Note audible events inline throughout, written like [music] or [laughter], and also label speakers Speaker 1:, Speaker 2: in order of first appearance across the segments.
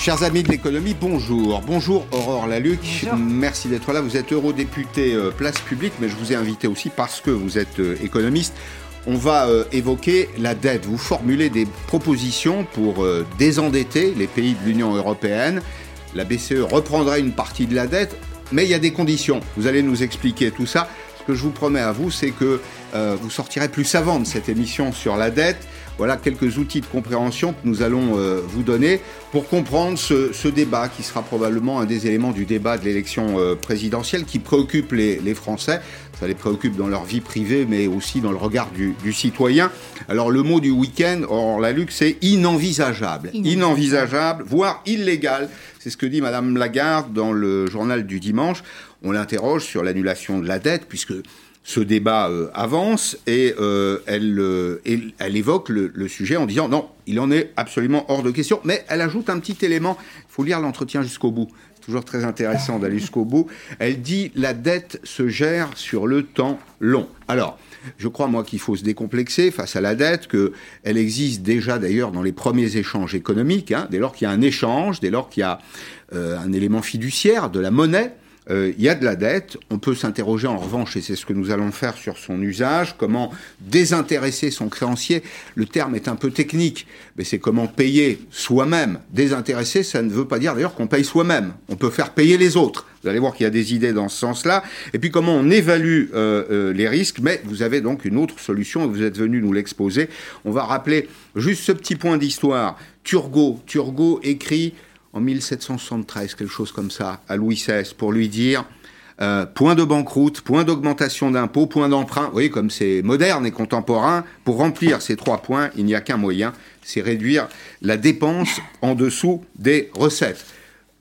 Speaker 1: Chers amis de l'économie, bonjour. Bonjour Aurore Laluc. Merci d'être là. Vous êtes eurodéputé euh, place publique, mais je vous ai invité aussi parce que vous êtes euh, économiste. On va euh, évoquer la dette. Vous formulez des propositions pour désendetter les pays de l'Union européenne. La BCE reprendra une partie de la dette, mais il y a des conditions. Vous allez nous expliquer tout ça. Ce que je vous promets à vous, c'est que vous sortirez plus savant de cette émission sur la dette voilà quelques outils de compréhension que nous allons euh, vous donner pour comprendre ce, débat qui sera probablement un des éléments du débat de l'élection euh, présidentielle qui préoccupe les, Français. Ça les préoccupe dans leur vie privée, mais aussi dans le regard du, citoyen. Alors le mot du week-end, or la luxe, c'est inenvisageable. Inenvisageable, voire illégal. C'est ce que dit Madame Lagarde dans le journal du dimanche. On l'interroge sur l'annulation de la dette, puisque ce débat euh, avance et euh, euh, elle, elle, évoque le, sujet en disant non, il en est absolument hors de question, mais elle ajoute un petit élément, il faut lire l'entretien jusqu'au bout, c'est toujours très intéressant d'aller jusqu'au bout, elle dit la dette se gère sur le temps long. Alors, je crois moi qu'il faut se décomplexer face à la dette, qu'elle existe déjà d'ailleurs dans les premiers échanges économiques, hein, dès lors qu'il y a un échange, dès lors qu'il y a un élément fiduciaire de la monnaie, euh, il y a de la dette. On peut s'interroger en revanche, et c'est ce que nous allons faire sur son usage, comment désintéresser son créancier. Le terme est un peu technique, mais c'est comment payer soi-même. Désintéresser, ça ne veut pas dire d'ailleurs qu'on paye soi-même. On peut faire payer les autres. Vous allez voir qu'il y a des idées dans ce sens-là. Et puis comment on évalue euh, euh, les risques. Mais vous avez donc une autre solution et vous êtes venu nous l'exposer. On va rappeler juste ce petit point d'histoire. Turgot, Turgot écrit en 1773, quelque chose comme ça, à Louis XVI, pour lui dire euh, point de banqueroute, point d'augmentation d'impôts, point d'emprunt. Vous voyez, comme c'est moderne et contemporain, pour remplir ces trois points, il n'y a qu'un moyen, c'est réduire la dépense en dessous des recettes.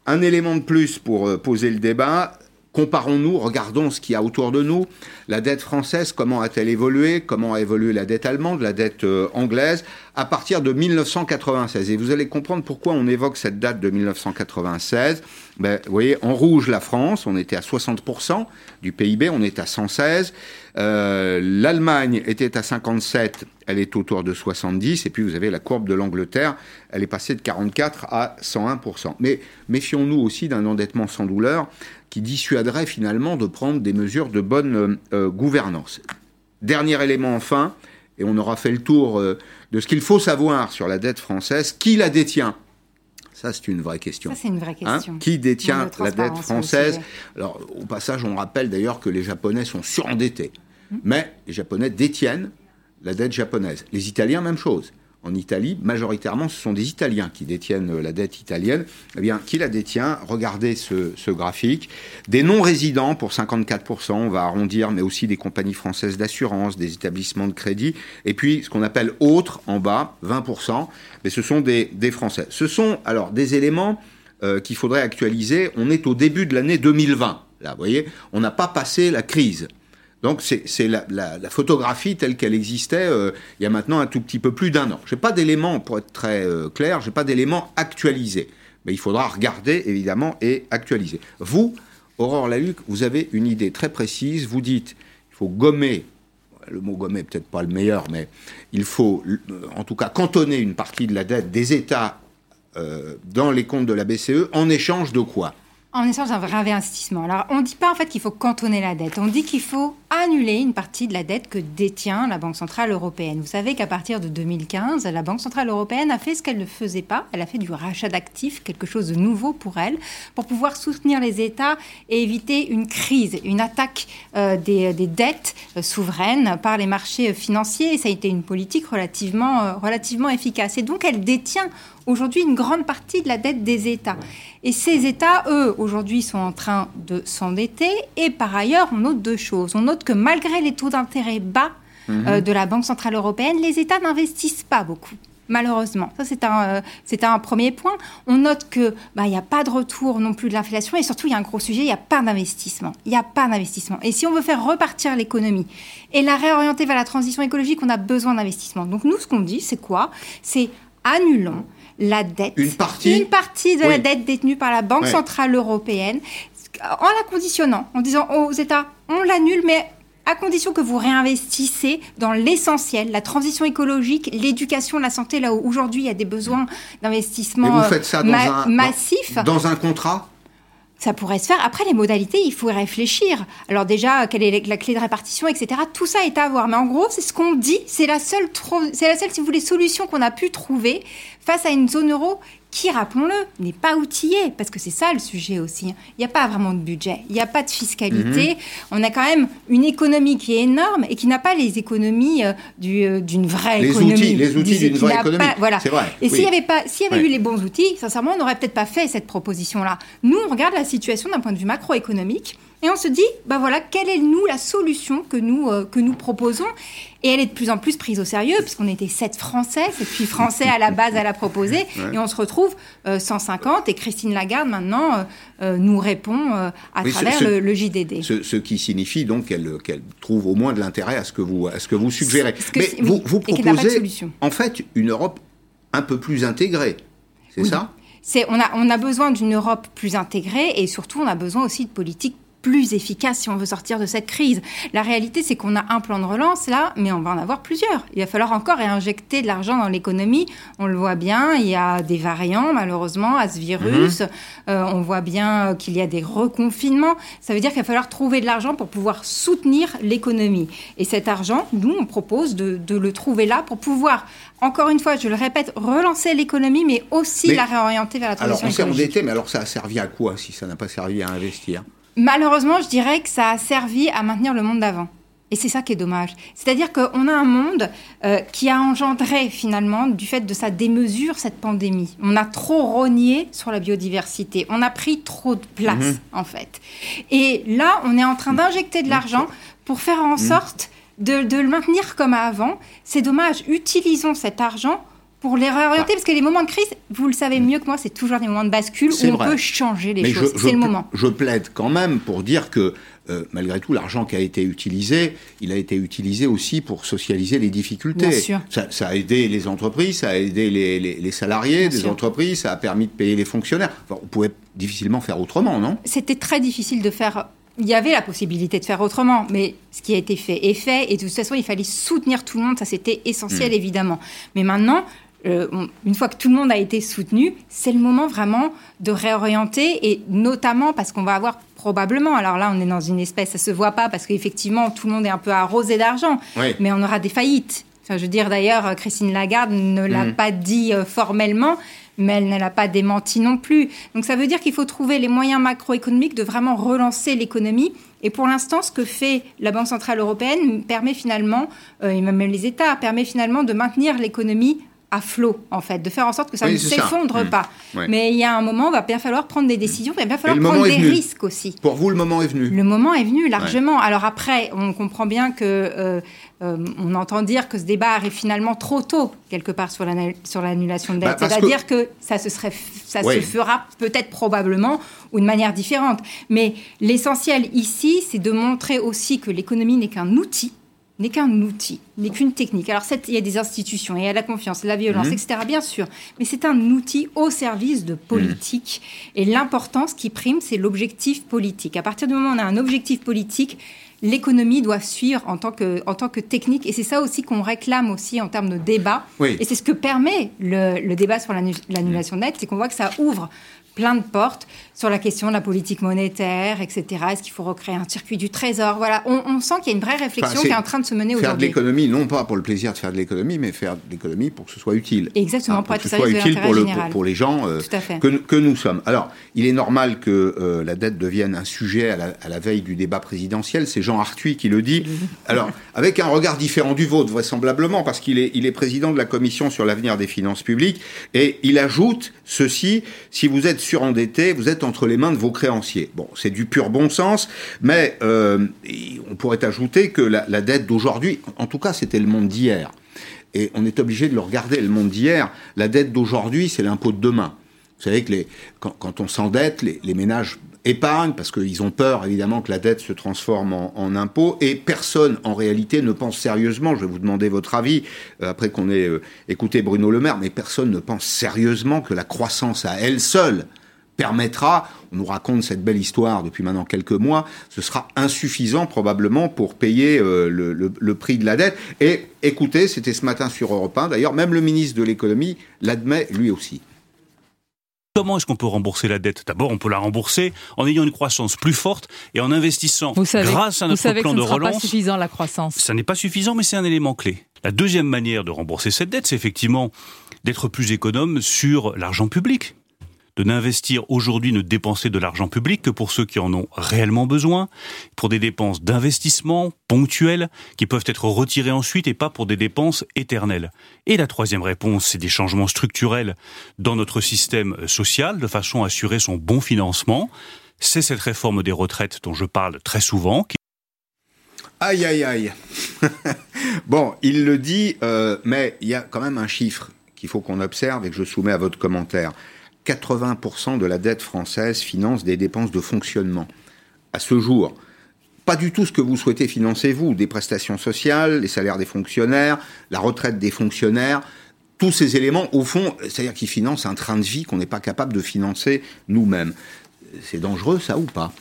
Speaker 1: Un élément de plus pour euh, poser le débat, Comparons-nous, regardons ce qu'il y a autour de nous. La dette française, comment a-t-elle évolué? Comment a évolué la dette allemande, la dette euh, anglaise? À partir de 1996 Et vous allez comprendre pourquoi on évoque cette date de 1996. Ben, vous voyez, en rouge, la France, on était à 60% du PIB, on est à 116. Euh, L'Allemagne était à 57, elle est autour de 70. Et puis vous avez la courbe de l'Angleterre, elle est passée de 44 à 101%. Mais méfions-nous aussi d'un endettement sans douleur qui dissuaderait finalement de prendre des mesures de bonne euh, euh, gouvernance. Dernier élément enfin, et on aura fait le tour euh, de ce qu'il faut savoir sur la dette française, qui la détient? Ça, c'est une vraie question.
Speaker 2: Ça, c'est une vraie hein? question.
Speaker 1: qui détient la dette française? Alors, au passage, on rappelle d'ailleurs que les Japonais sont surendettés. Mais les Japonais détiennent la dette japonaise. Les Italiens, même chose en Italie, majoritairement, ce sont des Italiens qui détiennent euh, la dette italienne. Eh bien, qui la détient? Regardez ce, graphique. Des non-résidents pour 54%, on va arrondir, mais aussi des compagnies françaises d'assurance, des établissements de crédit, et puis ce qu'on appelle autres en bas, 20%, mais ce sont des, Français. Ce sont alors des éléments euh, qu'il faudrait actualiser. On est au début de l'année 2020. Là, vous voyez, on n'a pas passé la crise. Donc c'est la, photographie telle qu'elle existait euh, il y a maintenant un tout petit peu plus d'un an. Je n'ai pas d'éléments, pour être très euh, clair, je n'ai pas d'éléments actualisés. Mais il faudra regarder, évidemment, et actualiser. Vous, Aurore Laluc, vous avez une idée très précise. Vous dites, il faut gommer, le mot gommer peut-être pas le meilleur, mais il faut, en tout cas, cantonner une partie de la dette des États euh, dans les comptes de la BCE en échange de quoi?
Speaker 2: En échange d'un réinvestissement. Alors, on ne dit pas en fait qu'il faut cantonner la dette, on dit qu'il faut annuler une partie de la dette que détient la Banque Centrale Européenne. Vous savez qu'à partir de 2015, la Banque Centrale Européenne a fait ce qu'elle ne faisait pas, elle a fait du rachat d'actifs, quelque chose de nouveau pour elle, pour pouvoir soutenir les États et éviter une crise, une attaque euh, des, dettes euh, souveraines par les marchés financiers. Et ça a été une politique relativement, euh, relativement efficace. Et donc, elle détient aujourd'hui une grande partie de la dette des États. Et ces États, eux, aujourd'hui, sont en train de s'endetter. Et par ailleurs, on note deux choses. On note que malgré les taux d'intérêt bas mhm. euh, de la Banque Centrale Européenne, les États n'investissent pas beaucoup. Malheureusement, ça c'est un, euh, c'est un premier point. On note que bah, il n'y a pas de retour non plus de l'inflation et surtout il y a un gros sujet, il n'y a pas d'investissement. Il n'y a pas d'investissement. Et si on veut faire repartir l'économie et la réorienter vers la transition écologique, on a besoin d'investissement. Donc nous, ce qu'on dit, c'est quoi? C'est annulons la dette.
Speaker 1: Une partie
Speaker 2: Une partie de la dette détenue par la Banque Centrale Européenne, en la conditionnant, en disant aux États, on l'annule, mais à condition que vous réinvestissez dans l'essentiel, la transition écologique, l'éducation, la santé, là où aujourd'hui il y a des besoins d'investissement massifs.
Speaker 1: dans un contrat
Speaker 2: ça pourrait se faire. Après, les modalités, il faut réfléchir. Alors déjà, quelle est la clé de répartition, etc. Tout ça est à voir. Mais en gros, c'est ce qu'on dit. C'est la seule, c'est la seule, si vous voulez, solution qu'on a pu trouver face à une zone euro qui, rappelons-le, n'est pas outillé, parce que c'est ça le sujet aussi. Hein. Il n'y a pas vraiment de budget, il n'y a pas de fiscalité. Mhm. On a quand même une économie qui est énorme et qui n'a pas les économies euh, euh, d'une vraie
Speaker 1: les
Speaker 2: économie.
Speaker 1: Outils, les outils d'une vraie économie.
Speaker 2: voilà. C'est vrai. Et s'il y avait, pas, s'il y avait eu les bons outils, sincèrement, on n'aurait peut-être pas fait cette proposition-là. Nous, on regarde la situation d'un point de vue macroéconomique. Et on se dit, bah voilà, quelle est nous la solution que nous, euh, que nous proposons? Et elle est de plus en plus prise au sérieux, puisqu'on était sept Français, et puis Français à la base à la proposer, [laughs] et on se retrouve 150, euh, et Christine Lagarde maintenant euh, nous répond à travers le, JDD.
Speaker 1: Ce, qui signifie donc qu'elle trouve au moins de l'intérêt à ce que vous, à ce que vous suggérez. Mais vous, vous proposez en fait une Europe un peu plus intégrée, c'est ça?
Speaker 2: On a, on a besoin d'une Europe plus intégrée et surtout on a besoin aussi de politiques plus efficace si on veut sortir de cette crise. La réalité, c'est qu'on a un plan de relance là, mais on va en avoir plusieurs. Il va falloir encore réinjecter de l'argent dans l'économie. On le voit bien, il y a des variants malheureusement à ce virus. Mhm. Euh, on voit bien qu'il y a des reconfinements. Ça veut dire qu'il va falloir trouver de l'argent pour pouvoir soutenir l'économie. Et cet argent, nous, on propose de, le trouver là pour pouvoir encore une fois, je le répète, relancer l'économie, mais aussi la réorienter vers la transition
Speaker 1: alors, on s'est endetté, mais alors ça a servi à quoi si ça n'a pas servi à investir?
Speaker 2: Malheureusement, je dirais que ça a servi à maintenir le monde d'avant. Et c'est ça qui est dommage. C'est-à-dire qu'on a un monde euh, qui a engendré finalement, du fait de sa démesure, cette pandémie. On a trop rogné sur la biodiversité. On a pris trop de place, mhm. en fait. Et là, on est en train d'injecter de l'argent pour faire en mhm. sorte de, de, le maintenir comme avant. C'est dommage. Utilisons cet argent pour les réorienter, parce que les moments de crise, vous le savez mieux que moi, c'est toujours des moments de bascule où on peut changer les choses. C'est le moment.
Speaker 1: Je plaide quand même pour dire que, euh, malgré tout, l'argent qui a été utilisé, il a été utilisé aussi pour socialiser les difficultés. Bien sûr. Ça, a aidé les entreprises, ça a aidé les, salariés des entreprises, ça a permis de payer les fonctionnaires. on pouvait difficilement faire autrement, non?
Speaker 2: C'était très difficile de faire il y avait la possibilité de faire autrement, mais ce qui a été fait est fait, et de toute façon, il fallait soutenir tout le monde, ça c'était essentiel, mm. évidemment. Mais maintenant, une fois que tout le monde a été soutenu, c'est le moment vraiment de réorienter et notamment parce qu'on va avoir probablement, alors là on est dans une espèce, ça se voit pas parce qu'effectivement tout le monde est un peu arrosé d'argent, mais on aura des faillites. Enfin, je veux dire d'ailleurs, Christine Lagarde ne l'a mm. pas dit euh, formellement, mais elle ne l'a pas démenti non plus. Donc ça veut dire qu'il faut trouver les moyens macroéconomiques de vraiment relancer l'économie. Et pour l'instant, ce que fait la Banque centrale européenne permet finalement, euh, et même les États, permet finalement de maintenir l'économie à flot, en fait, de faire en sorte que ça ne s'effondre hmm. pas. Mais il y a un moment, il va bien falloir prendre des décisions, il va bien falloir prendre des risques aussi.
Speaker 1: Pour vous, le moment est venu
Speaker 2: Le moment est venu, largement. Alors après, on comprend bien que... Euh, euh, on entend dire que ce débat arrive finalement trop tôt, quelque part, sur l'annulation de dette. Bah, C'est-à-dire que... ça, se, serait, ça se fera peut-être probablement ou de manière différente. Mais l'essentiel ici, c'est de montrer aussi que l'économie n'est qu'un outil n'est qu'un outil, n'est qu'une technique. Alors, il y a des institutions, il y a la confiance, la violence, mhm. etc., bien sûr, mais c'est un outil au service de politique. Et l'importance qui prime, c'est l'objectif politique. À partir du moment où on a un objectif politique, l'économie doit suivre en tant que, en tant que technique. Et c'est ça aussi qu'on réclame aussi en termes de débat. Et c'est ce que permet le, le débat sur l'annulation nette, c'est qu'on voit que ça ouvre plein de portes sur la question de la politique monétaire, etc. Est-ce qu'il faut recréer un circuit du trésor? Voilà, on, sent qu'il y a une vraie réflexion qui est en train de se mener aujourd'hui.
Speaker 1: Faire de l'économie, non pas pour le plaisir de faire de l'économie, mais faire de l'économie pour que ce soit utile.
Speaker 2: Exactement, pour,
Speaker 1: que ce soit utile pour, le, pour, les gens euh, que, que, nous sommes. Alors, il est normal que euh, la dette devienne un sujet à la, à la, veille du débat présidentiel. C'est Jean Arthuis qui le dit. Alors, avec un regard différent du vôtre, vraisemblablement, parce qu'il est, il est président de la commission sur l'avenir des finances publiques, et il ajoute ceci si vous êtes surendetté, vous êtes entre les mains de vos créanciers. Bon, c'est du pur bon sens, mais euh, on pourrait ajouter que la, dette d'aujourd'hui, en tout cas c'était le monde d'hier, et on est obligé de le regarder, le monde d'hier, la dette d'aujourd'hui c'est l'impôt de demain. Vous savez que quand, on s'endette, les, ménages épargnent parce qu'ils ont peur évidemment que la dette se transforme en, impôt et personne en réalité ne pense sérieusement, je vais vous demander votre avis euh, après qu'on ait euh, écouté Bruno Le Maire, mais personne ne pense sérieusement que la croissance à elle seule permettra, on nous raconte cette belle histoire depuis maintenant quelques mois, ce sera insuffisant probablement pour payer euh, le, prix de la dette. Et écoutez, c'était ce matin sur Europe 1, d'ailleurs, même le ministre de l'économie l'admet lui aussi.
Speaker 3: Comment est-ce qu'on peut rembourser la dette? D'abord, on peut la rembourser en ayant une croissance plus forte et en investissant grâce à notre
Speaker 4: savez
Speaker 3: plan
Speaker 4: que
Speaker 3: ce
Speaker 4: de relance. Pas suffisant la croissance.
Speaker 3: Ça n'est pas suffisant, mais c'est un élément clé. La deuxième manière de rembourser cette dette, c'est effectivement d'être plus économe sur l'argent public de n'investir aujourd'hui, ne dépenser de l'argent public que pour ceux qui en ont réellement besoin, pour des dépenses d'investissement ponctuelles qui peuvent être retirées ensuite et pas pour des dépenses éternelles. Et la troisième réponse, c'est des changements structurels dans notre système social de façon à assurer son bon financement. C'est cette réforme des retraites dont je parle très souvent.
Speaker 1: Aïe, aïe, aïe. [laughs] bon, il le dit, euh, mais il y a quand même un chiffre qu'il faut qu'on observe et que je soumets à votre commentaire. 80% de la dette française finance des dépenses de fonctionnement. À ce jour, pas du tout ce que vous souhaitez financer, vous, des prestations sociales, les salaires des fonctionnaires, la retraite des fonctionnaires, tous ces éléments, au fond, c'est-à-dire qu'ils financent un train de vie qu'on n'est pas capable de financer nous-mêmes. C'est dangereux, ça, ou pas?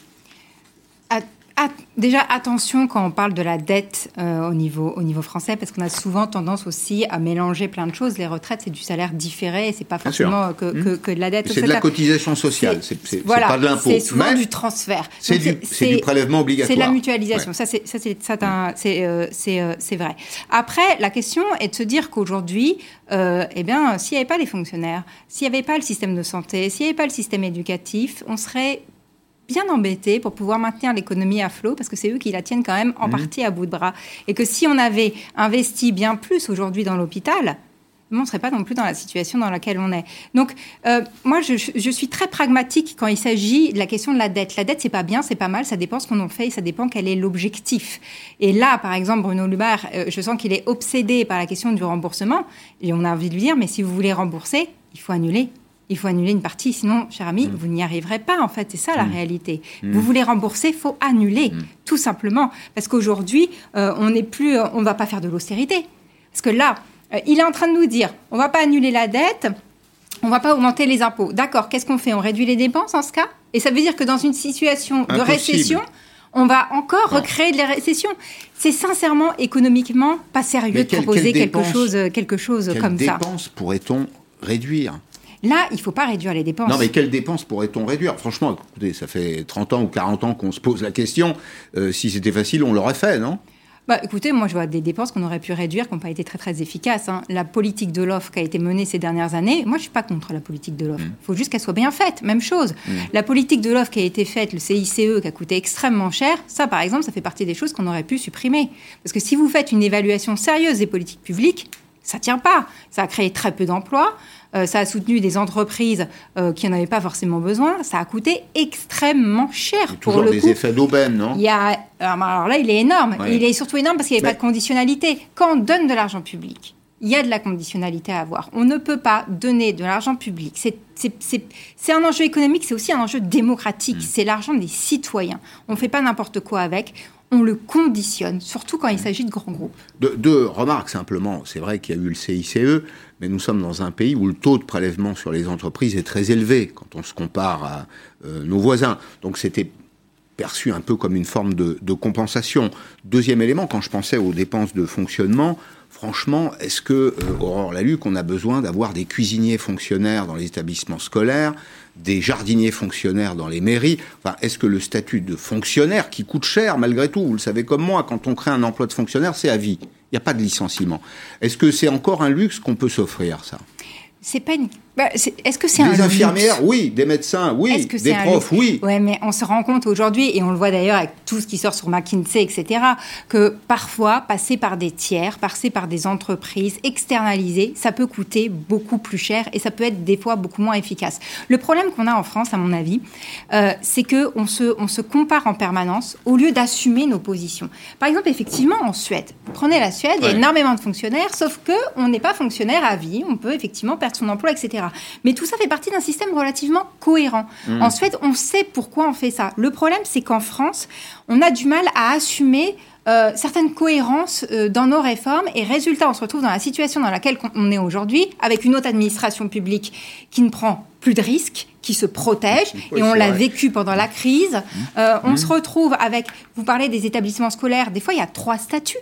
Speaker 2: Déjà, attention quand on parle de la dette euh, au, niveau, au niveau français, parce qu'on a souvent tendance aussi à mélanger plein de choses. Les retraites, c'est du salaire différé, c'est pas forcément que, mmh. que, de la dette.
Speaker 1: C'est de la cotisation sociale, c'est voilà, pas de l'impôt.
Speaker 2: C'est souvent du transfert.
Speaker 1: C'est du, du, prélèvement obligatoire.
Speaker 2: C'est de la mutualisation, ça c'est euh, euh, vrai. Après, la question est de se dire qu'aujourd'hui, eh bien, s'il n'y avait pas les fonctionnaires, s'il n'y avait pas le système de santé, s'il n'y avait pas le système éducatif, on serait bien embêtés pour pouvoir maintenir l'économie à flot, parce que c'est eux qui la tiennent quand même en mhm. partie à bout de bras. Et que si on avait investi bien plus aujourd'hui dans l'hôpital, on ne serait pas non plus dans la situation dans laquelle on est. Donc, euh, moi, je, suis très pragmatique quand il s'agit de la question de la dette. La dette, c'est pas bien, c'est pas mal, ça dépend ce qu'on en fait et ça dépend quel est l'objectif. Et là, par exemple, Bruno Lubar, euh, je sens qu'il est obsédé par la question du remboursement. Et on a envie de lui dire, mais si vous voulez rembourser, il faut annuler il faut annuler une partie, sinon, cher ami, mm. vous n'y arriverez pas, en fait. C'est ça la mm. réalité. Mm. Vous voulez rembourser, faut annuler, tout simplement. Parce qu'aujourd'hui, euh, on n'est plus, euh, on ne va pas faire de l'austérité. Parce que là, euh, il est en train de nous dire, on ne va pas annuler la dette, on ne va pas augmenter les impôts. D'accord, qu'est-ce qu'on fait? On réduit les dépenses en ce cas? Et ça veut dire que dans une situation de récession, on va encore recréer de la récession. C'est sincèrement économiquement pas sérieux de proposer quelque chose, quelque chose comme ça.
Speaker 1: Quelles dépenses pourrait-on réduire?
Speaker 2: Là, il ne faut pas réduire les dépenses.
Speaker 1: Non, mais quelles dépenses pourrait-on réduire? Franchement, écoutez, ça fait 30 ans ou 40 ans qu'on se pose la question. Euh, si c'était facile, on l'aurait fait, non?
Speaker 2: Bah, écoutez, moi je vois des dépenses qu'on aurait pu réduire qui n'ont pas été très très efficaces. Hein. La politique de l'offre qui a été menée ces dernières années, moi je suis pas contre la politique de l'offre. Il mm. faut juste qu'elle soit bien faite. Même chose. Mm. La politique de l'offre qui a été faite, le CICE qui a coûté extrêmement cher, ça par exemple, ça fait partie des choses qu'on aurait pu supprimer. Parce que si vous faites une évaluation sérieuse des politiques publiques, ça tient pas. Ça a créé très peu d'emplois. Euh, ça a soutenu des entreprises euh, qui n'en avaient pas forcément besoin. Ça a coûté extrêmement cher. Il y a
Speaker 1: toujours des effets d'aubaine, non?
Speaker 2: Il y a, Alors là, il est énorme. Il est surtout énorme parce qu'il n'y avait pas de conditionnalité. Quand on donne de l'argent public, il y a de la conditionnalité à avoir. On ne peut pas donner de l'argent public. C'est un enjeu économique, c'est aussi un enjeu démocratique. Mm. C'est l'argent des citoyens. On ne fait pas n'importe quoi avec on le conditionne, surtout quand il s'agit de grands groupes.
Speaker 1: deux remarques simplement. C'est vrai qu'il y a eu le CICE, mais nous sommes dans un pays où le taux de prélèvement sur les entreprises est très élevé quand on se compare à euh, nos voisins. Donc c'était perçu un peu comme une forme de, compensation. Deuxième élément, quand je pensais aux dépenses de fonctionnement, franchement, est-ce que, euh, Aurore Laluc, on a besoin d'avoir des cuisiniers fonctionnaires dans les établissements scolaires, des jardiniers fonctionnaires dans les mairies? Est-ce que le statut de fonctionnaire, qui coûte cher malgré tout, vous le savez comme moi, quand on crée un emploi de fonctionnaire, c'est à vie. Il n'y a pas de licenciement. Est-ce que c'est encore un luxe qu'on peut s'offrir, ça?
Speaker 2: C'est pas bah, est-ce que c'est un
Speaker 1: Des infirmières, oui. Des médecins, oui. Des profs, oui.
Speaker 2: Ouais, mais on se rend compte aujourd'hui, et on le voit d'ailleurs avec tout ce qui sort sur McKinsey, etc., que parfois, passer par des tiers, passer par des entreprises externalisées, ça peut coûter beaucoup plus cher et ça peut être des fois beaucoup moins efficace. Le problème qu'on a en France, à mon avis, euh, c'est que on se, on se compare en permanence au lieu d'assumer nos positions. Par exemple, effectivement, en Suède, prenez la Suède, il y a énormément de fonctionnaires, sauf que on n'est pas fonctionnaire à vie, on peut effectivement perdre son emploi, etc. Mais tout ça fait partie d'un système relativement cohérent. Mmh. En Suède, on sait pourquoi on fait ça. Le problème, c'est qu'en France, on a du mal à assumer euh, certaines cohérences euh, dans nos réformes et résultat, on se retrouve dans la situation dans laquelle on est aujourd'hui avec une autre administration publique qui ne prend plus de risques, qui se protège, et on l'a vécu pendant la crise. Mmh. Euh, on mmh. se retrouve avec, vous parlez des établissements scolaires, des fois il y a trois statuts.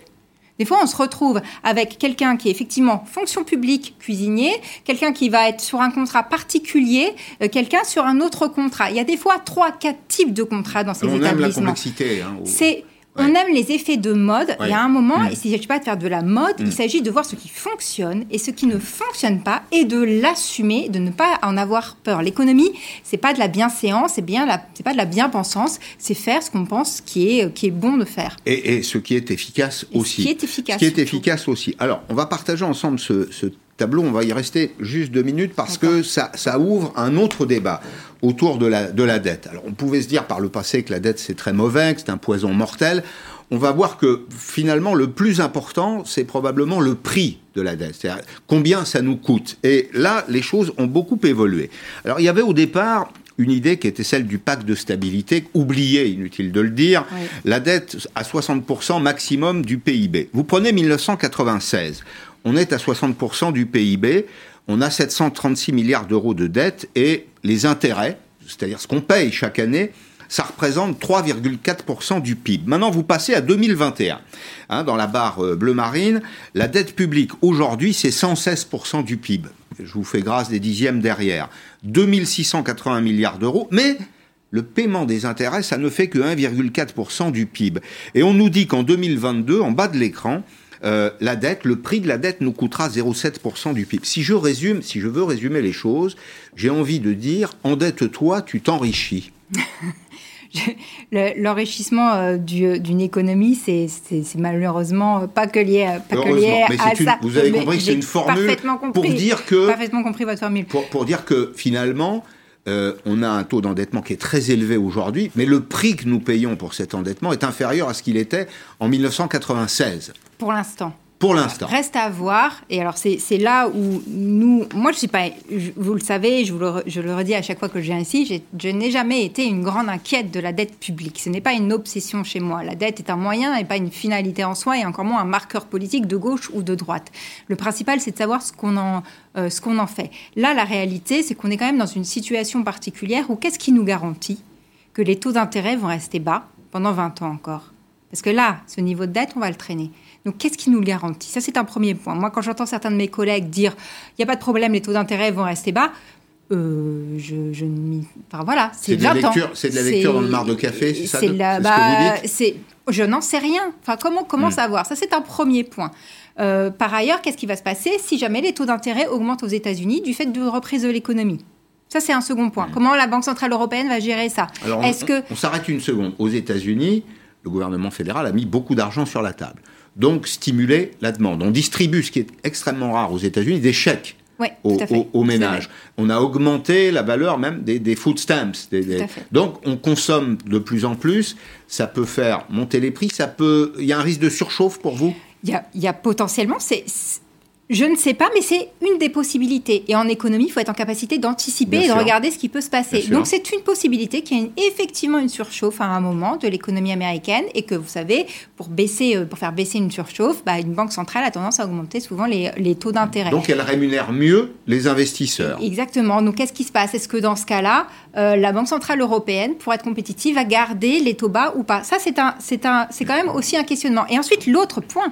Speaker 2: Des fois, on se retrouve avec quelqu'un qui est effectivement fonction publique, cuisinier, quelqu'un qui va être sur un contrat particulier, euh, quelqu'un sur un autre contrat. Il y a des fois trois, quatre types de contrats dans ces établissements.
Speaker 1: la complexité. Hein,
Speaker 2: C'est on aime les effets de mode. Il y a un moment, mm. il ne s'agit pas de faire de la mode, il mm. s'agit de voir ce qui fonctionne et ce qui ne fonctionne pas et de l'assumer, de ne pas en avoir peur. L'économie, c'est pas de la bienséance, c'est bien c'est pas de la bien-pensance, c'est faire ce qu'on pense qui est, qui est bon de faire.
Speaker 1: Et, ce qui est efficace aussi.
Speaker 2: Ce qui est efficace.
Speaker 1: Ce qui est efficace aussi. Alors, on va partager ensemble ce, ce tableau, on va y rester juste deux minutes parce que ça, ça ouvre un autre débat autour de la, de la dette. Alors on pouvait se dire par le passé que la dette c'est très mauvais, que c'est un poison mortel. On va voir que finalement le plus important c'est probablement le prix de la dette, c'est-à-dire combien ça nous coûte. Et là les choses ont beaucoup évolué. Alors il y avait au départ une idée qui était celle du pacte de stabilité, oubliée, inutile de le dire, la dette à 60% maximum du PIB. Vous prenez 1996, on est à 60% du PIB, on a 736 milliards d'euros de dette et les intérêts, c'est-à-dire ce qu'on paye chaque année, ça représente 3,4% du PIB. Maintenant, vous passez à 2021. Hein, dans la barre euh, bleu marine, la dette publique aujourd'hui, c'est 116% du PIB. Je vous fais grâce des dixièmes derrière. 2680 milliards d'euros, mais le paiement des intérêts, ça ne fait que 1,4% du PIB. Et on nous dit qu'en 2022, en bas de l'écran, euh, la dette, le prix de la dette nous coûtera 0,7% du PIB. Si je résume, si je veux résumer les choses, j'ai envie de dire, endette-toi, tu t'enrichis. [laughs]
Speaker 2: L'enrichissement euh, d'une économie, c'est malheureusement pas que lié, pas que lié à ça.
Speaker 1: Vous avez compris que c'est une formule pour dire que
Speaker 2: parfaitement compris votre formule.
Speaker 1: Pour, dire que finalement, euh, on a un taux d'endettement qui est très élevé aujourd'hui, mais le prix que nous payons pour cet endettement est inférieur à ce qu'il était en 1996.
Speaker 2: Pour l'instant.
Speaker 1: Pour l'instant.
Speaker 2: Reste à voir. Et alors, c'est là où nous. Moi, je ne suis pas. vous le savez, je, le redis à chaque fois que je viens ici, je n'ai jamais été une grande inquiète de la dette publique. Ce n'est pas une obsession chez moi. La dette est un moyen et pas une finalité en soi, et encore moins un marqueur politique de gauche ou de droite. Le principal, c'est de savoir ce qu'on en, euh, ce qu'on en fait. Là, la réalité, c'est qu'on est quand même dans une situation particulière où qu'est-ce qui nous garantit que les taux d'intérêt vont rester bas pendant 20 ans encore? Parce que là, ce niveau de dette, on va le traîner. Donc, qu'est-ce qui nous le garantit? Ça, c'est un premier point. Moi, quand j'entends certains de mes collègues dire il n'y a pas de problème, les taux d'intérêt vont rester bas, euh, je, je enfin, voilà,
Speaker 1: c'est de, la lecture, c'est de la lecture dans le mar de café, c'est ça la, bah,
Speaker 2: Je n'en sais rien. Enfin, comment, comment hmm. savoir? Ça, c'est un premier point. Euh, par ailleurs, qu'est-ce qui va se passer si jamais les taux d'intérêt augmentent aux États-Unis du fait de reprise de l'économie? Ça, c'est un second point. Hmm. Comment la Banque Centrale Européenne va gérer ça?
Speaker 1: Est-ce que... on s'arrête une seconde. Aux États-Unis, le gouvernement fédéral a mis beaucoup d'argent sur la table donc stimuler la demande. On distribue, ce qui est extrêmement rare aux États-Unis, des chèques aux, ménages. On a augmenté la valeur même des, food stamps. Donc on consomme de plus en plus, ça peut faire monter les prix, ça peut... Il y a un risque de surchauffe pour vous?
Speaker 2: Il y, il y a potentiellement, c'est je ne sais pas, mais c'est une des possibilités. Et en économie, il faut être en capacité d'anticiper et de regarder ce qui peut se passer. Donc c'est une possibilité qu'il y ait effectivement une surchauffe à un moment de l'économie américaine et que vous savez, pour, baisser, euh, pour faire baisser une surchauffe, bah, une banque centrale a tendance à augmenter souvent les, taux d'intérêt.
Speaker 1: Donc elle rémunère mieux les investisseurs.
Speaker 2: Exactement. Donc qu'est-ce qui se passe? Est-ce que dans ce cas-là, euh, la Banque centrale européenne, pour être compétitive, va garder les taux bas ou pas? Ça, c'est un, un, quand même aussi un questionnement. Et ensuite, l'autre point,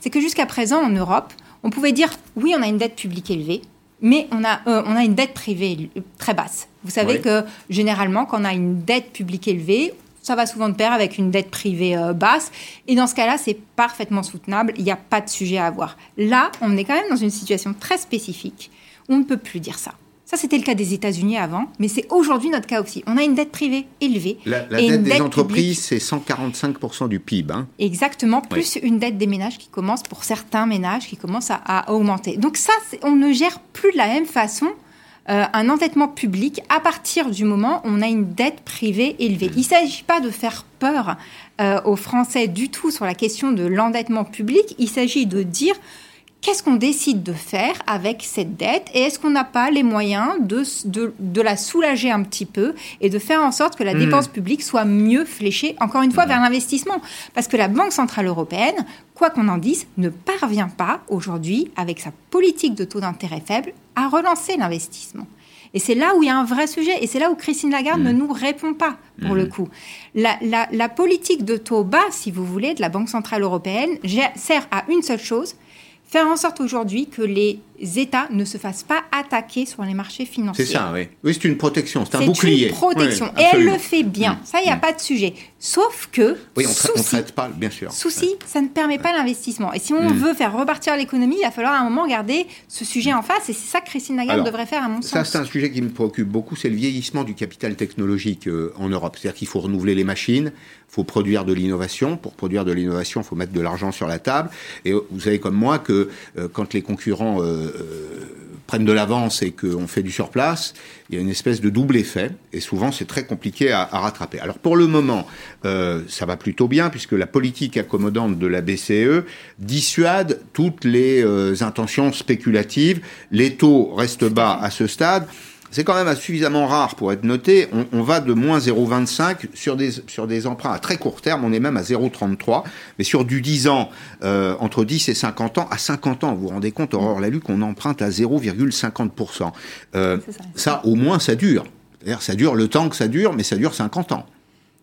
Speaker 2: c'est que jusqu'à présent en Europe, on pouvait dire oui, on a une dette publique élevée, mais on a, euh, on a une dette privée très basse. Vous savez que généralement, quand on a une dette publique élevée, ça va souvent de pair avec une dette privée euh, basse. Et dans ce cas-là, c'est parfaitement soutenable. Il n'y a pas de sujet à avoir. Là, on est quand même dans une situation très spécifique. On ne peut plus dire ça. Ça, c'était le cas des États-Unis avant, mais c'est aujourd'hui notre cas aussi. On a une dette privée élevée.
Speaker 1: La, dette des entreprises, c'est 145% du PIB. Hein.
Speaker 2: Exactement, plus une dette des ménages qui commence, pour certains ménages, qui commence à, augmenter. Donc ça, on ne gère plus de la même façon euh, un endettement public à partir du moment où on a une dette privée élevée. Il ne s'agit pas de faire peur euh, aux Français du tout sur la question de l'endettement public. Il s'agit de dire qu'est-ce qu'on décide de faire avec cette dette et est-ce qu'on n'a pas les moyens de, de, la soulager un petit peu et de faire en sorte que la hmm. dépense publique soit mieux fléchée, encore une fois, vers l'investissement Parce que la Banque Centrale Européenne, quoi qu'on en dise, ne parvient pas aujourd'hui, avec sa politique de taux d'intérêt faible, à relancer l'investissement. Et c'est là où il y a un vrai sujet. Et c'est là où Christine Lagarde ne nous répond pas, pour le coup. La, la, la politique de taux bas, si vous voulez, de la Banque Centrale Européenne sert à une seule chose, faire en sorte aujourd'hui que les États ne se fassent pas attaquer sur les marchés financiers.
Speaker 1: C'est ça, oui. Oui, c'est une protection, c'est un bouclier.
Speaker 2: C'est une protection. et elle le fait bien. Ça, il n'y a mm. pas de sujet. Sauf que.
Speaker 1: Oui, on ne traite pas, bien sûr.
Speaker 2: Souci, ça ne permet pas l'investissement. Et si on mm. veut faire repartir l'économie, il va falloir à un moment garder ce sujet en face. Et c'est ça que Christine Lagarde devrait faire, à mon
Speaker 1: sens.
Speaker 2: Ça,
Speaker 1: c'est un sujet qui me préoccupe beaucoup c'est le vieillissement du capital technologique euh, en Europe. C'est-à-dire qu'il faut renouveler les machines, il faut produire de l'innovation. Pour produire de l'innovation, il faut mettre de l'argent sur la table. Et vous savez comme moi que euh, quand les concurrents euh, prennent de l'avance et qu'on fait du surplace, il y a une espèce de double effet, et souvent c'est très compliqué à, rattraper. Alors pour le moment, euh, ça va plutôt bien, puisque la politique accommodante de la BCE dissuade toutes les euh, intentions spéculatives. Les taux restent bas à ce stade c'est quand même suffisamment rare pour être noté. On, va de moins 0,25 sur des, sur des emprunts à très court terme, on est même à 0,33. Mais sur du 10 ans, euh, entre 10 et 50 ans, à 50 ans, vous vous rendez compte, Aurore Laluc, qu'on emprunte à 0,50%. Euh, ça, au moins, ça dure. Ça dure le temps que ça dure, mais ça dure 50 ans.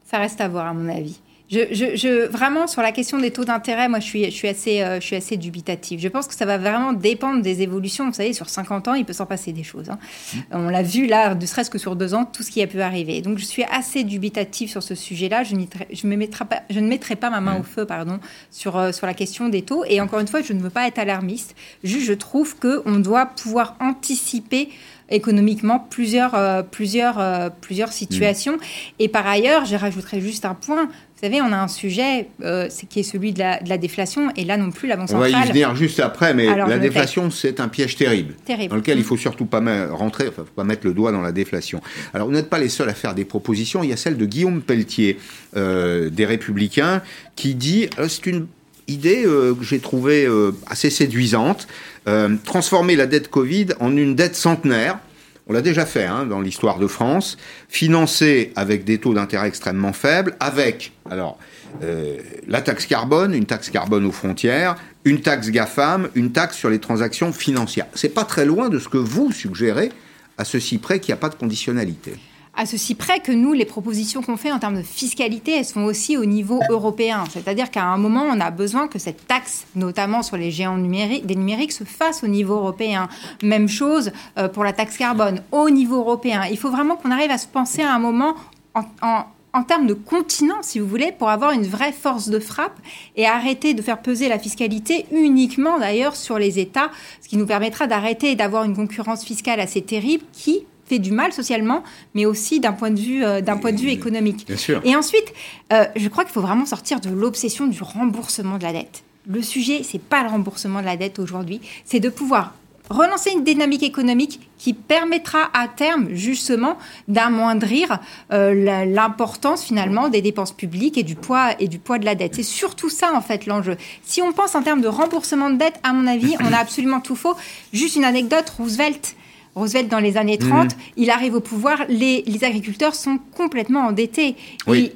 Speaker 2: Ça reste à voir, à mon avis. Je, vraiment, sur la question des taux d'intérêt, moi, je suis, je, suis assez, euh, je suis assez dubitative. Je pense que ça va vraiment dépendre des évolutions. Vous savez, sur 50 ans, il peut s'en passer des choses. Hein. Mmh. On l'a vu là, ne serait-ce que sur deux ans, tout ce qui a pu arriver. Donc, je suis assez dubitative sur ce sujet-là. Je, je, me pas, je ne mettrai pas ma main mmh. au feu pardon, sur, euh, sur la question des taux. Et encore une fois, je ne veux pas être alarmiste. Juste, je trouve qu'on doit pouvoir anticiper économiquement plusieurs, euh, plusieurs, plusieurs situations. Mmh. Et par ailleurs, je rajouterai juste un point. Vous savez, on a un sujet euh, qui est celui de la, déflation, et là non plus, la Banque centrale...
Speaker 1: On va y venir juste après, mais la déflation, c'est un piège terrible, dans lequel il il faut surtout pas rentrer, enfin, faut pas mettre le doigt dans la déflation. Alors, vous n'êtes pas les seuls à faire des propositions. Il y a celle de Guillaume Pelletier, euh, des Républicains, qui dit, euh, c'est une idée que j'ai trouvée assez séduisante, transformer la dette Covid en une dette centenaire, on l'a déjà fait hein, dans l'histoire de France, financé avec des taux d'intérêt extrêmement faibles, avec alors euh, la taxe carbone, une taxe carbone aux frontières, une taxe GAFAM, une taxe sur les transactions financières. C'est pas très loin de ce que vous suggérez, à ceci près qu'il n'y a pas de conditionnalité
Speaker 2: à ceci près que nous, les propositions qu'on fait en termes de fiscalité, elles sont aussi au niveau européen. C'est-à-dire qu'à un moment, on a besoin que cette taxe, notamment sur les géants numériques, des numériques, se fasse au niveau européen. Même chose euh, pour la taxe carbone, au niveau européen. Il faut vraiment qu'on arrive à se penser à un moment en, termes de continent, si vous voulez, pour avoir une vraie force de frappe et arrêter de faire peser la fiscalité uniquement d'ailleurs sur les États, ce qui nous permettra d'arrêter d'avoir une concurrence fiscale assez terrible qui, fait du mal socialement, mais aussi d'un point de vue, euh, d'un point de vue économique.
Speaker 1: Bien sûr.
Speaker 2: Et ensuite, euh, je crois qu'il faut vraiment sortir de l'obsession du remboursement de la dette. Le sujet, c'est pas le remboursement de la dette aujourd'hui, c'est de pouvoir relancer une dynamique économique qui permettra à terme justement d'amoindrir euh, l'importance finalement des dépenses publiques et du poids et du poids de la dette. C'est surtout ça en fait l'enjeu. Si on pense en termes de remboursement de dette, à mon avis, on a absolument tout faux. Juste une anecdote, Roosevelt Roosevelt dans les années 30, mhm. il arrive au pouvoir, les, agriculteurs sont complètement endettés.
Speaker 1: Oui.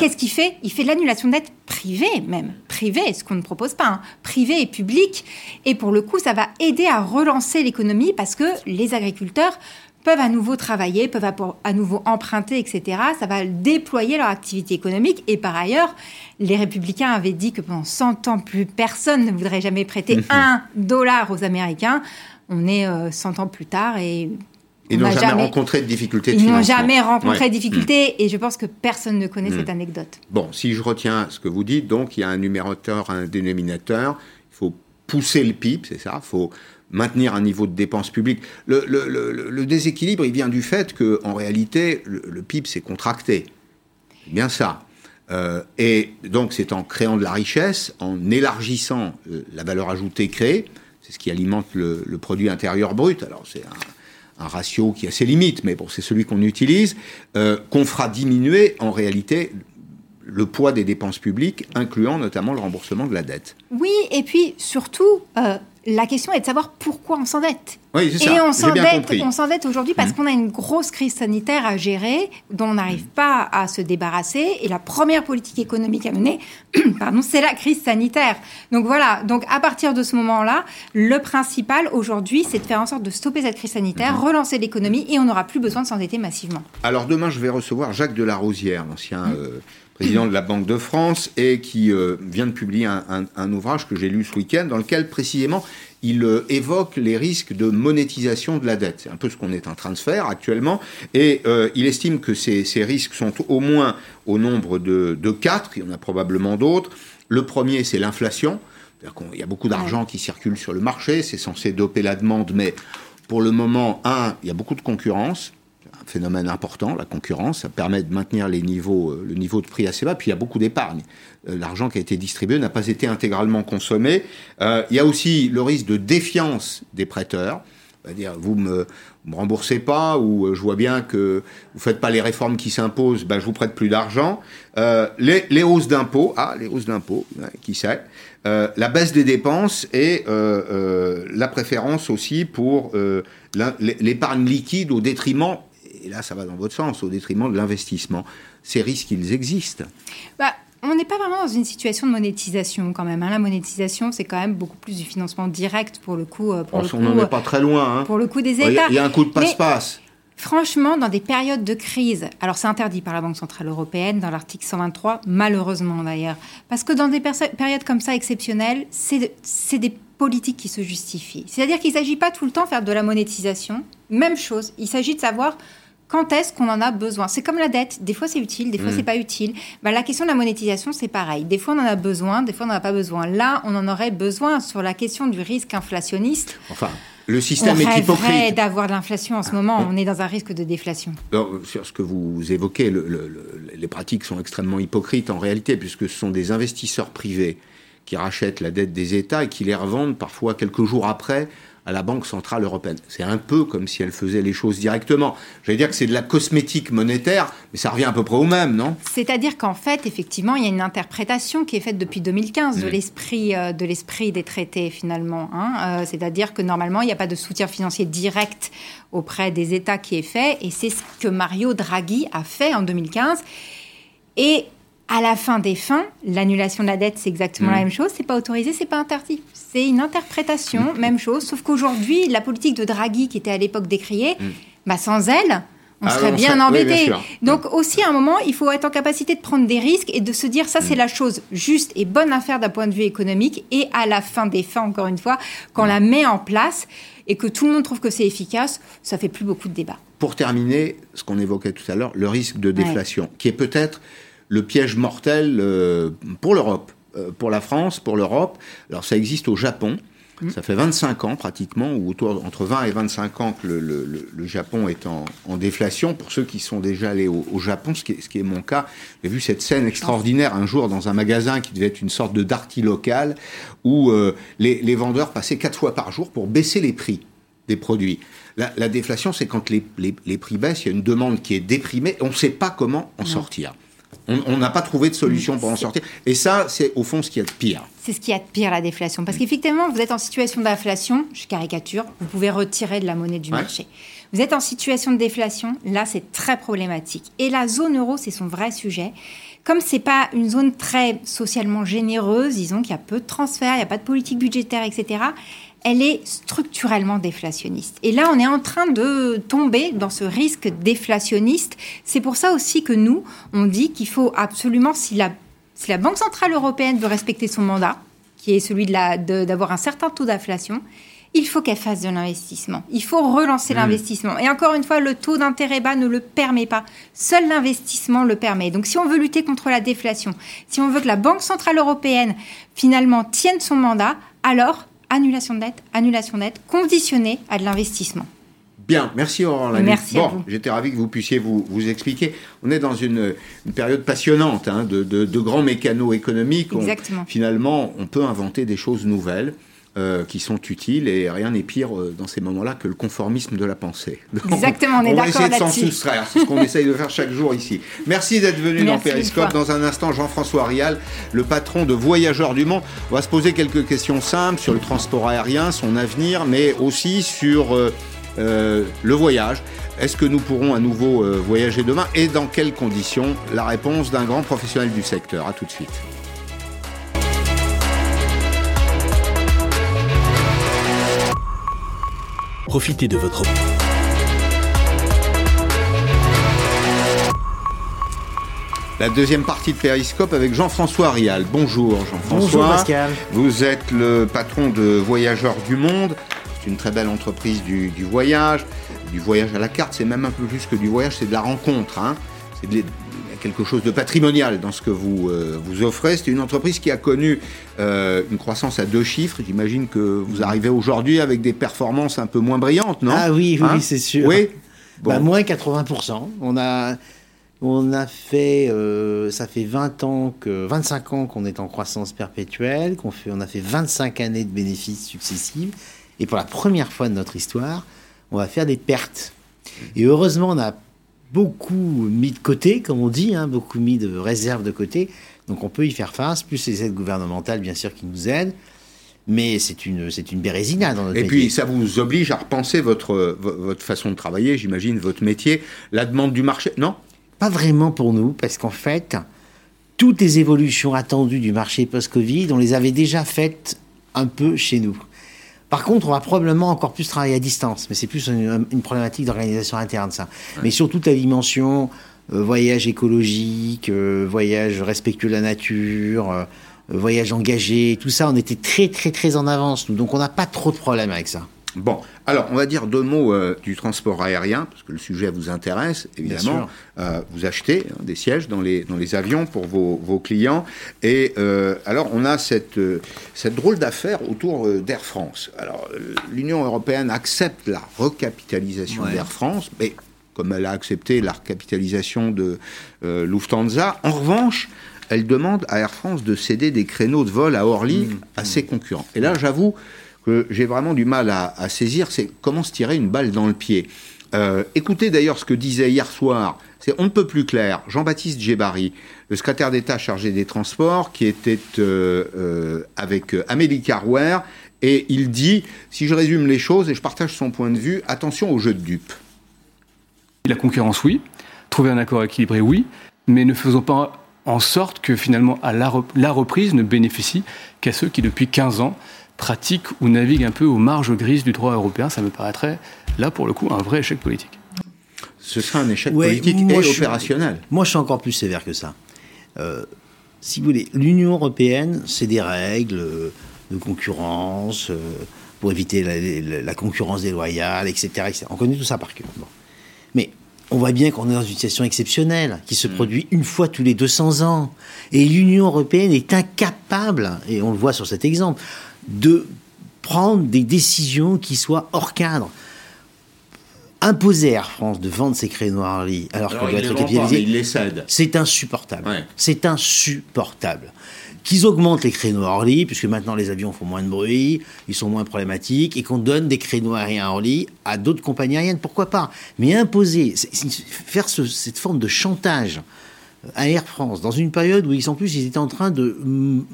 Speaker 2: Qu'est-ce qu'il fait? Il fait de l'annulation de dette privée même, privée, ce qu'on ne propose pas, hein. privée et publique. Et pour le coup, ça va aider à relancer l'économie parce que les agriculteurs peuvent à nouveau travailler, peuvent à, nouveau emprunter, etc. Ça va déployer leur activité économique. Et par ailleurs, les républicains avaient dit que pendant 100 ans, plus personne ne voudrait jamais prêter [laughs] un dollar aux Américains on est 100 euh, ans plus tard et
Speaker 1: ils n'ont jamais, rencontré de difficultés de
Speaker 2: Ils n'ont jamais rencontré de difficultés et je pense que personne ne connaît cette mm. anecdote.
Speaker 1: Bon, si je retiens ce que vous dites, donc il y a un numérateur, un dénominateur, il faut pousser le PIB, c'est ça, il faut maintenir un niveau de dépenses publiques. Le, déséquilibre, il vient du fait que, en réalité, le, PIB s'est contracté. C'est bien ça. Euh, et donc, c'est en créant de la richesse, en élargissant euh, la valeur ajoutée créée, c'est ce qui alimente le, produit intérieur brut. Alors c'est un, ratio qui a ses limites, mais bon, c'est celui qu'on utilise, euh, qu'on fera diminuer en réalité le poids des dépenses publiques, incluant notamment le remboursement de la dette.
Speaker 2: Oui, et puis surtout, euh, la question est de savoir pourquoi on s'endette.
Speaker 1: Oui, c'est
Speaker 2: Et
Speaker 1: ça.
Speaker 2: on s'endette,
Speaker 1: compris.
Speaker 2: on s'endette aujourd'hui parce
Speaker 1: Mhm.
Speaker 2: qu'on a une grosse crise sanitaire à gérer, dont on n'arrive pas à se débarrasser. Et la première politique économique à mener, [coughs] pardon, c'est la crise sanitaire. Donc voilà. Donc à partir de ce moment-là, le principal aujourd'hui, c'est de faire en sorte de stopper cette crise sanitaire,
Speaker 1: Mhm.
Speaker 2: relancer l'économie, et on n'aura plus besoin de s'endetter massivement.
Speaker 1: Alors demain, je vais recevoir Jacques Delarosière, l'ancien euh, président de la Banque de France, et qui euh, vient de publier un, un- un ouvrage que j'ai lu ce week-end, dans lequel précisément il euh, évoque les risques de monétisation de la dette. C'est un peu ce qu'on est en train de faire actuellement, et euh, il estime que ces, ces risques sont au moins au nombre de, de quatre, il y en a probablement d'autres. Le premier, c'est l'inflation. Qu'il y a beaucoup d'argent qui circule sur le marché, c'est censé doper la demande, mais pour le moment, un, il y a beaucoup de concurrence, phénomène important, la concurrence, ça permet de maintenir les niveaux, euh, le niveau de prix assez bas, puis il y a beaucoup d'épargne. Euh, L'argent qui a été distribué n'a pas été intégralement consommé. Euh, il y a aussi le risque de défiance des prêteurs, c'est-à-dire vous me, me remboursez pas ou je vois bien que vous faites pas les réformes qui s'imposent, ben, je vous prête plus d'argent. Les, hausses d'impôts, ah les hausses d'impôts, qui sait. La baisse des dépenses et la préférence aussi pour l'épargne liquide au détriment, et là ça va dans votre sens, au détriment de l'investissement. Ces risques, ils existent.
Speaker 2: Bah, on n'est pas vraiment dans une situation de monétisation quand même. hein. La monétisation, c'est quand même beaucoup plus du financement direct pour le coup, euh, pour
Speaker 1: On
Speaker 2: le
Speaker 1: on
Speaker 2: coup,
Speaker 1: n'en est pas très loin. hein.
Speaker 2: pour le coup des États.
Speaker 1: il y a un coup de passe-passe.
Speaker 2: Franchement, dans des périodes de crise, alors c'est interdit par la Banque Centrale Européenne, dans l'article 123, malheureusement d'ailleurs, parce que dans des périodes comme ça exceptionnelles, c'est c'est des politiques qui se justifient. C'est-à-dire qu'il ne s'agit pas tout le temps de faire de la monétisation. Même chose, il s'agit de savoir quand est-ce qu'on en a besoin? C'est comme la dette, des fois c'est utile, des fois
Speaker 1: Mm.
Speaker 2: c'est pas utile. Bah, la question de la monétisation, c'est pareil. Des fois on en a besoin, des fois on n'en a pas besoin. Là, on en aurait besoin sur la question du risque inflationniste.
Speaker 1: Enfin, le
Speaker 2: On
Speaker 1: système est
Speaker 2: rêverait
Speaker 1: hypocrite.
Speaker 2: d'avoir de l'inflation en ce moment, on est dans un risque de déflation.
Speaker 1: Alors, sur ce que vous évoquez, le- le- le- les pratiques sont extrêmement hypocrites en réalité, puisque ce sont des investisseurs privés qui rachètent la dette des États et qui les revendent parfois quelques jours après à la Banque Centrale Européenne. C'est un peu comme si elle faisait les choses directement. J'allais dire que c'est de la cosmétique monétaire, mais ça revient à peu près au même, non?
Speaker 2: C'est-à-dire qu'en fait, effectivement, il y a une interprétation qui est faite depuis 2015 de
Speaker 1: Mm.
Speaker 2: l'esprit euh, de l'esprit des traités finalement. hein. Euh, C'est-à-dire que normalement, il n'y a pas de soutien financier direct auprès des États qui est fait, et c'est ce que Mario Draghi a fait en 2015. Et à la fin des fins, l'annulation de la dette, c'est exactement
Speaker 1: Mm.
Speaker 2: la même chose. C'est pas autorisé, c'est pas interdit. C'est une interprétation, même chose. Sauf qu'aujourd'hui, la politique de Draghi, qui était à l'époque décriée,
Speaker 1: Mm.
Speaker 2: bah sans elle, on
Speaker 1: Ah
Speaker 2: serait bien
Speaker 1: oui,
Speaker 2: embêté. Donc aussi à un moment, il faut être en capacité de prendre des risques et de se dire ça c'est
Speaker 1: Mm.
Speaker 2: la chose juste et bonne à faire d'un point de vue économique et à la fin des fins encore une fois, quand on la met en place et que tout le monde trouve que c'est efficace, ça fait plus beaucoup de débats.
Speaker 1: Pour terminer, ce qu'on évoquait tout à l'heure, le risque de déflation, qui est peut-être le piège mortel euh, pour l'Europe, euh, pour la France, pour l'Europe. Alors ça existe au Japon. Ça fait 25 ans pratiquement, ou autour entre 20 et 25 ans que le, le- le- le Japon est en, en déflation. Pour ceux qui sont déjà allés au, au Japon, ce qui, est, ce qui est mon cas, j'ai vu cette scène extraordinaire un jour dans un magasin qui devait être une sorte de darty local, où euh, les, les vendeurs passaient quatre fois par jour pour baisser les prix des produits. La, la déflation, c'est quand les, les- les prix baissent, il y a une demande qui est déprimée, on ne sait pas comment en sortir. On n'a pas trouvé de solution pour en sortir. Et ça, c'est au fond ce qu'il y a de pire.
Speaker 2: C'est ce qui a de pire la déflation. Parce qu'effectivement, vous êtes en situation d'inflation, je caricature, vous pouvez retirer de la monnaie du
Speaker 1: Ouais.
Speaker 2: marché. Vous êtes en situation de déflation, là c'est très problématique. Et la zone euro, c'est son vrai sujet. Comme c'est pas une zone très socialement généreuse, disons qu'il y a peu de transferts, il n'y a pas de politique budgétaire, etc. Elle est structurellement déflationniste. Et là, on est en train de tomber dans ce risque déflationniste. C'est pour ça aussi que nous, on dit qu'il faut absolument, si la si la Banque Centrale Européenne veut respecter son mandat, qui est celui de la- de- d'avoir un certain taux d'inflation, il faut qu'elle fasse de l'investissement. Il faut relancer l'investissement. Et encore une fois, le taux d'intérêt bas ne le permet pas. Seul l'investissement le permet. Donc si on veut lutter contre la déflation, si on veut que la Banque Centrale Européenne finalement tienne son mandat, alors annulation de dette, annulation de dette, conditionnée à de l'investissement.
Speaker 1: Bien, merci Aurore Lamy.
Speaker 2: Merci
Speaker 1: Bon, j'étais ravi que vous puissiez vous, vous expliquer. On est dans une, une période passionnante hein, de, de- de grands mécanos économiques. On-
Speaker 2: Exactement.
Speaker 1: finalement, on peut inventer des choses nouvelles. Euh, qui sont utiles et rien n'est pire euh, dans ces moments-là que le conformisme de la pensée. [laughs]
Speaker 2: Exactement, on est
Speaker 1: d'accord
Speaker 2: là-dessus.
Speaker 1: On va essayer de s'en soustraire, c'est ce qu'on [laughs] essaye de faire chaque jour ici. Merci d'être venu dans Périscope. Dans un instant, Jean-François Rial, le patron de Voyageurs du Monde, on va se poser quelques questions simples sur le transport aérien, son avenir, mais aussi sur euh, le voyage. Est-ce que nous pourrons à nouveau voyager demain? Et dans quelles conditions? La réponse d'un grand professionnel du secteur. À tout de suite.
Speaker 4: Profitez de votre...
Speaker 1: La deuxième partie de Périscope avec Jean-François Rial. Bonjour Jean-François.
Speaker 5: Bonjour Pascal.
Speaker 1: Vous êtes le patron de Voyageurs du Monde. C'est une très belle entreprise du, du, voyage, du voyage à la carte. C'est même un peu plus que du voyage, c'est de la rencontre. Hein. C'est de, quelque chose de patrimonial dans ce que vous, euh, vous offrez. C'est une entreprise qui a connu euh, une croissance à deux chiffres. J'imagine que vous arrivez aujourd'hui avec des performances un peu moins brillantes, non?
Speaker 5: Ah oui, oui, hein? c'est sûr.
Speaker 1: Oui?
Speaker 5: Bon. Bah, moins 80%. On a, on a fait, euh, ça fait 20 ans que, 25 ans qu'on est en croissance perpétuelle, qu'on fait, on a fait 25 années de bénéfices successifs. Et pour la première fois de notre histoire, on va faire des pertes. Et heureusement, on a beaucoup mis de côté, comme on dit, hein, beaucoup mis de réserves de côté. Donc on peut y faire face, plus les aides gouvernementales, bien sûr, qui nous aident. Mais c'est une, c'est une bérésina dans notre
Speaker 1: Et
Speaker 5: métier.
Speaker 1: puis ça vous oblige à repenser votre, votre façon de travailler, j'imagine, votre métier, la demande du marché, non?
Speaker 5: Pas vraiment pour nous, parce qu'en fait, toutes les évolutions attendues du marché post-Covid, on les avait déjà faites un peu chez nous. Par contre, on va probablement encore plus travailler à distance, mais c'est plus une, une problématique d'organisation interne, ça. Ouais. Mais sur toute la dimension euh, voyage écologique, euh, voyage respectueux de la nature, euh, voyage engagé, tout ça, on était très très très en avance, nous. Donc on n'a pas trop de problèmes avec ça.
Speaker 1: Bon, alors on va dire deux mots euh, du transport aérien, parce que le sujet vous intéresse, évidemment. Euh, vous achetez hein, des sièges dans les, dans les avions pour vos, vos clients. Et euh, alors on a cette, cette drôle d'affaire autour d'Air France. Alors l'Union européenne accepte la recapitalisation ouais. d'Air France, mais comme elle a accepté la recapitalisation de Lufthansa, en revanche, elle demande à Air France de céder des créneaux de vol à Orly mmh, à mmh. ses concurrents. Et là, j'avoue que j'ai vraiment du mal à, saisir, c'est comment se tirer une balle dans le pied. Euh, écoutez d'ailleurs ce que disait hier soir, c'est on ne peut plus clair, Jean-Baptiste Djebari, le secrétaire d'État chargé des transports, qui était euh, euh, avec Amélie Carwer, et il dit, si je résume les choses, et je partage son point de vue, attention au jeu de dupes.
Speaker 6: La concurrence, oui. Trouver un accord équilibré, oui. Mais ne faisons pas en sorte que finalement, à la reprise ne bénéficie qu'à ceux qui, depuis 15 ans, pratique ou navigue un peu aux marges grises du droit européen, ça me paraîtrait, là, pour le coup, un vrai échec politique.
Speaker 1: Ce serait un échec ouais, politique et
Speaker 5: je,
Speaker 1: opérationnel.
Speaker 5: Moi, je suis encore plus sévère que ça. Euh, si vous voulez, l'Union européenne, c'est des règles de concurrence euh, pour éviter la, la, la, concurrence déloyale, etc., etc. On connaît tout ça par cœur. Bon. Mais on voit bien qu'on est dans une situation exceptionnelle qui se mmh. produit une fois tous les 200 ans. Et l'Union européenne est incapable, et on le voit sur cet exemple, de prendre des décisions qui soient hors cadre. Imposer à Air France de vendre ses créneaux à Orly alors, alors qu'on doit être capitalisé, c'est insupportable. Ouais. C'est insupportable. Qu'ils augmentent les créneaux Orly, puisque maintenant les avions font moins de bruit, ils sont moins problématiques, et qu'on donne des créneaux aériens à Orly à d'autres compagnies aériennes, pourquoi pas Mais imposer, faire ce, cette forme de chantage à Air France, dans une période où ils, en plus, ils étaient en train de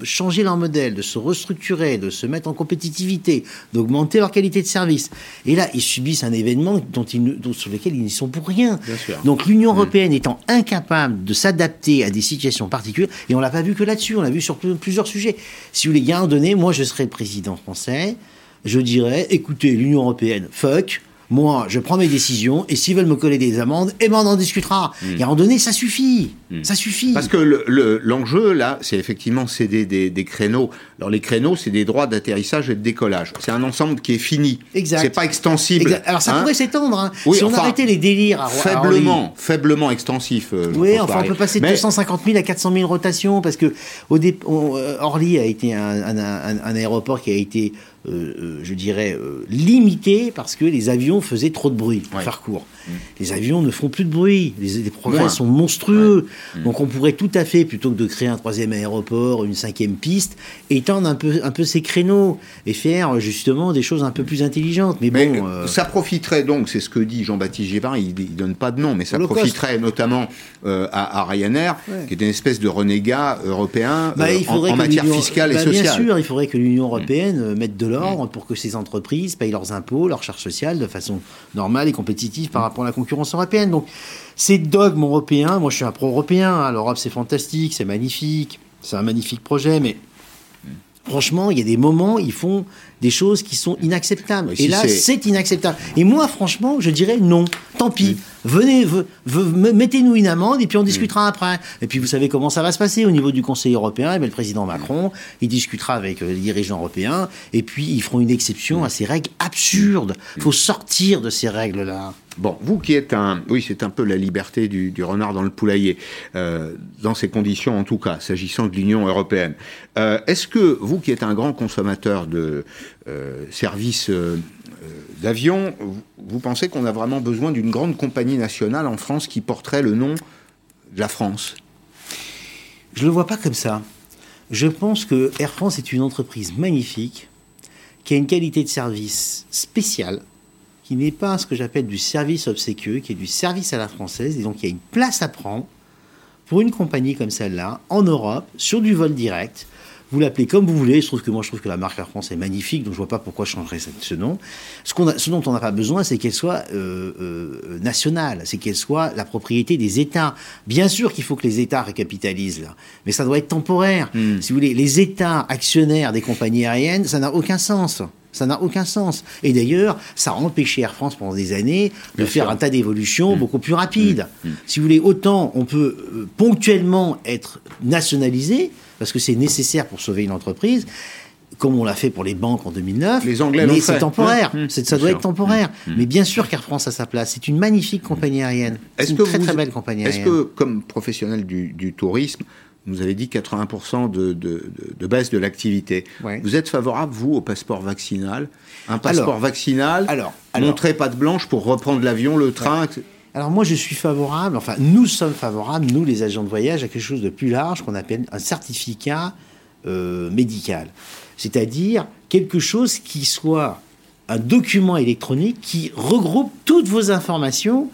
Speaker 5: changer leur modèle, de se restructurer, de se mettre en compétitivité, d'augmenter leur qualité de service. Et là, ils subissent un événement dont ils, dont, sur lequel ils n'y sont pour rien. Donc l'Union européenne mmh. étant incapable de s'adapter à des situations particulières, et on l'a pas vu que là-dessus, on l'a vu sur plusieurs sujets. Si vous voulez, il y a un donné, moi je serais le président français, je dirais, écoutez, l'Union européenne, fuck, moi, je prends mes décisions et s'ils veulent me coller des amendes, eh ben on en discutera. Mmh. Et à un moment donné, ça suffit. Mmh. Ça suffit.
Speaker 1: Parce que l'enjeu, le, là, c'est effectivement céder des, des, créneaux. Alors, les créneaux, c'est des droits d'atterrissage et de décollage. C'est un ensemble qui est fini.
Speaker 5: Exact.
Speaker 1: C'est pas extensible.
Speaker 5: Exact. Alors, ça
Speaker 1: hein
Speaker 5: pourrait s'étendre. Hein.
Speaker 1: Oui,
Speaker 5: si on
Speaker 1: enfin,
Speaker 5: arrêtait les délires à
Speaker 1: Faiblement,
Speaker 5: à
Speaker 1: faiblement extensif. Euh,
Speaker 5: oui, enfin, on peut passer de Mais... 250 000 à 400 000 rotations parce que au dé... on, euh, Orly a été un, un, un, un, aéroport qui a été, euh, je dirais, limité parce que les avions faisaient trop de bruit, pour
Speaker 1: Ouais.
Speaker 5: faire court.
Speaker 1: Mm.
Speaker 5: Les avions ne font plus de bruit. Les, les progrès
Speaker 1: Moins.
Speaker 5: sont monstrueux.
Speaker 1: Mm.
Speaker 5: Donc on pourrait tout à fait, plutôt que de créer un troisième aéroport, une cinquième piste, étendre un peu, un peu ces créneaux et faire justement des choses un peu plus intelligentes. Mais,
Speaker 1: Mais
Speaker 5: bon,
Speaker 1: euh,
Speaker 5: euh,
Speaker 1: ça profiterait donc, c'est ce que dit Jean-Baptiste Givard, il, il donne pas de nom, mais ça profiterait notamment euh, à, à Ryanair,
Speaker 5: Ouais.
Speaker 1: qui est une espèce de renégat européen
Speaker 5: Bah,
Speaker 1: euh, en, matière fiscale et
Speaker 5: bah,
Speaker 1: sociale.
Speaker 5: Bien sûr, il faudrait que l'Union européenne euh, mette de l'ordre pour que ces entreprises payent leurs impôts, leurs charges sociales de façon normale et compétitive par rapport à la concurrence européenne. Donc, ces dogmes européens, moi je suis un pro-européen, hein, l'Europe c'est fantastique, c'est magnifique, c'est un magnifique projet, mais franchement, il y a des moments, ils font des choses qui sont inacceptables.
Speaker 1: Oui,
Speaker 5: et là,
Speaker 1: c'est-
Speaker 5: inacceptable. Et moi, franchement, je dirais non. Tant pis. Venez, ve- ve- me- mettez-nous une amende et puis on discutera après. Et puis vous savez comment ça va se passer au niveau du Conseil européen. Eh bien, le président Macron, il discutera avec euh, les dirigeants européens et puis ils feront une exception à ces règles absurdes. Il faut sortir de ces règles-là.
Speaker 1: Bon, vous qui êtes un, oui, c'est un peu la liberté du, du renard dans le poulailler, euh, dans ces conditions en tout cas, s'agissant de l'Union européenne. Euh, Est-ce que vous qui êtes un grand consommateur de services euh, euh, d'avion, vous, pensez qu'on a vraiment besoin d'une grande compagnie nationale en France qui porterait le nom de la France?
Speaker 5: Je le vois pas comme ça. Je pense que Air France est une entreprise magnifique, qui a une qualité de service spéciale, qui n'est pas ce que j'appelle du service obséquieux, qui est du service à la française, et donc il y a une place à prendre pour une compagnie comme celle-là, en Europe, sur du vol direct. Vous l'appelez comme vous voulez. Je trouve que moi, je trouve que la marque Air France est magnifique, donc je vois pas pourquoi je changerais ce- nom. Ce, qu'on a- ce dont on n'a pas besoin, c'est qu'elle soit euh, euh, nationale, c'est qu'elle soit la propriété des États. Bien sûr qu'il faut que les États récapitalisent là, mais ça doit être temporaire. Si vous voulez, les États actionnaires des compagnies aériennes, ça n'a aucun sens. Ça n'a aucun sens. Et d'ailleurs, ça a empêché Air France pendant des années de
Speaker 1: Bien
Speaker 5: faire
Speaker 1: sûr.
Speaker 5: un tas d'évolutions beaucoup plus rapides. Si vous voulez, autant on peut euh, ponctuellement être nationalisé, parce que c'est nécessaire pour sauver une entreprise, comme on l'a fait pour les banques en 2009.
Speaker 1: Les Anglais
Speaker 5: mais c'est temporaire.
Speaker 1: Ouais.
Speaker 5: C'est- ça doit
Speaker 1: sûr.
Speaker 5: être temporaire. Mais bien sûr qu'Air France a sa place. C'est une magnifique compagnie aérienne. C'est une très
Speaker 1: vous-
Speaker 5: très belle compagnie
Speaker 1: Est-ce
Speaker 5: aérienne.
Speaker 1: que, comme professionnel du, du tourisme, vous avez dit 80% de, de, de- de baisse de l'activité.
Speaker 5: Ouais.
Speaker 1: Vous êtes favorable, vous, au passeport vaccinal? Un passeport
Speaker 5: Alors,
Speaker 1: vaccinal
Speaker 5: alors, alors.
Speaker 1: Montrez pas de blanche pour reprendre l'avion, le train.
Speaker 5: Alors moi, je suis favorable, enfin nous sommes favorables, nous les agents de voyage, à quelque chose de plus large qu'on appelle un certificat euh, médical. C'est-à-dire quelque chose qui soit un document électronique qui regroupe toutes vos informations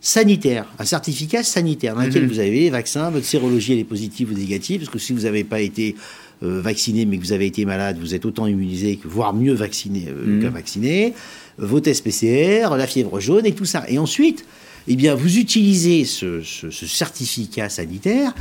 Speaker 5: sanitaires, un certificat sanitaire dans lequel vous avez les vaccins, votre sérologie elle est positive ou négative, parce que si vous n'avez pas été euh, vacciné mais que vous avez été malade, vous êtes autant immunisé, que, voire mieux vacciné euh, qu'un vacciné, vos tests PCR, la fièvre jaune et tout ça. Et ensuite, eh bien, vous utilisez ce, ce- ce certificat sanitaire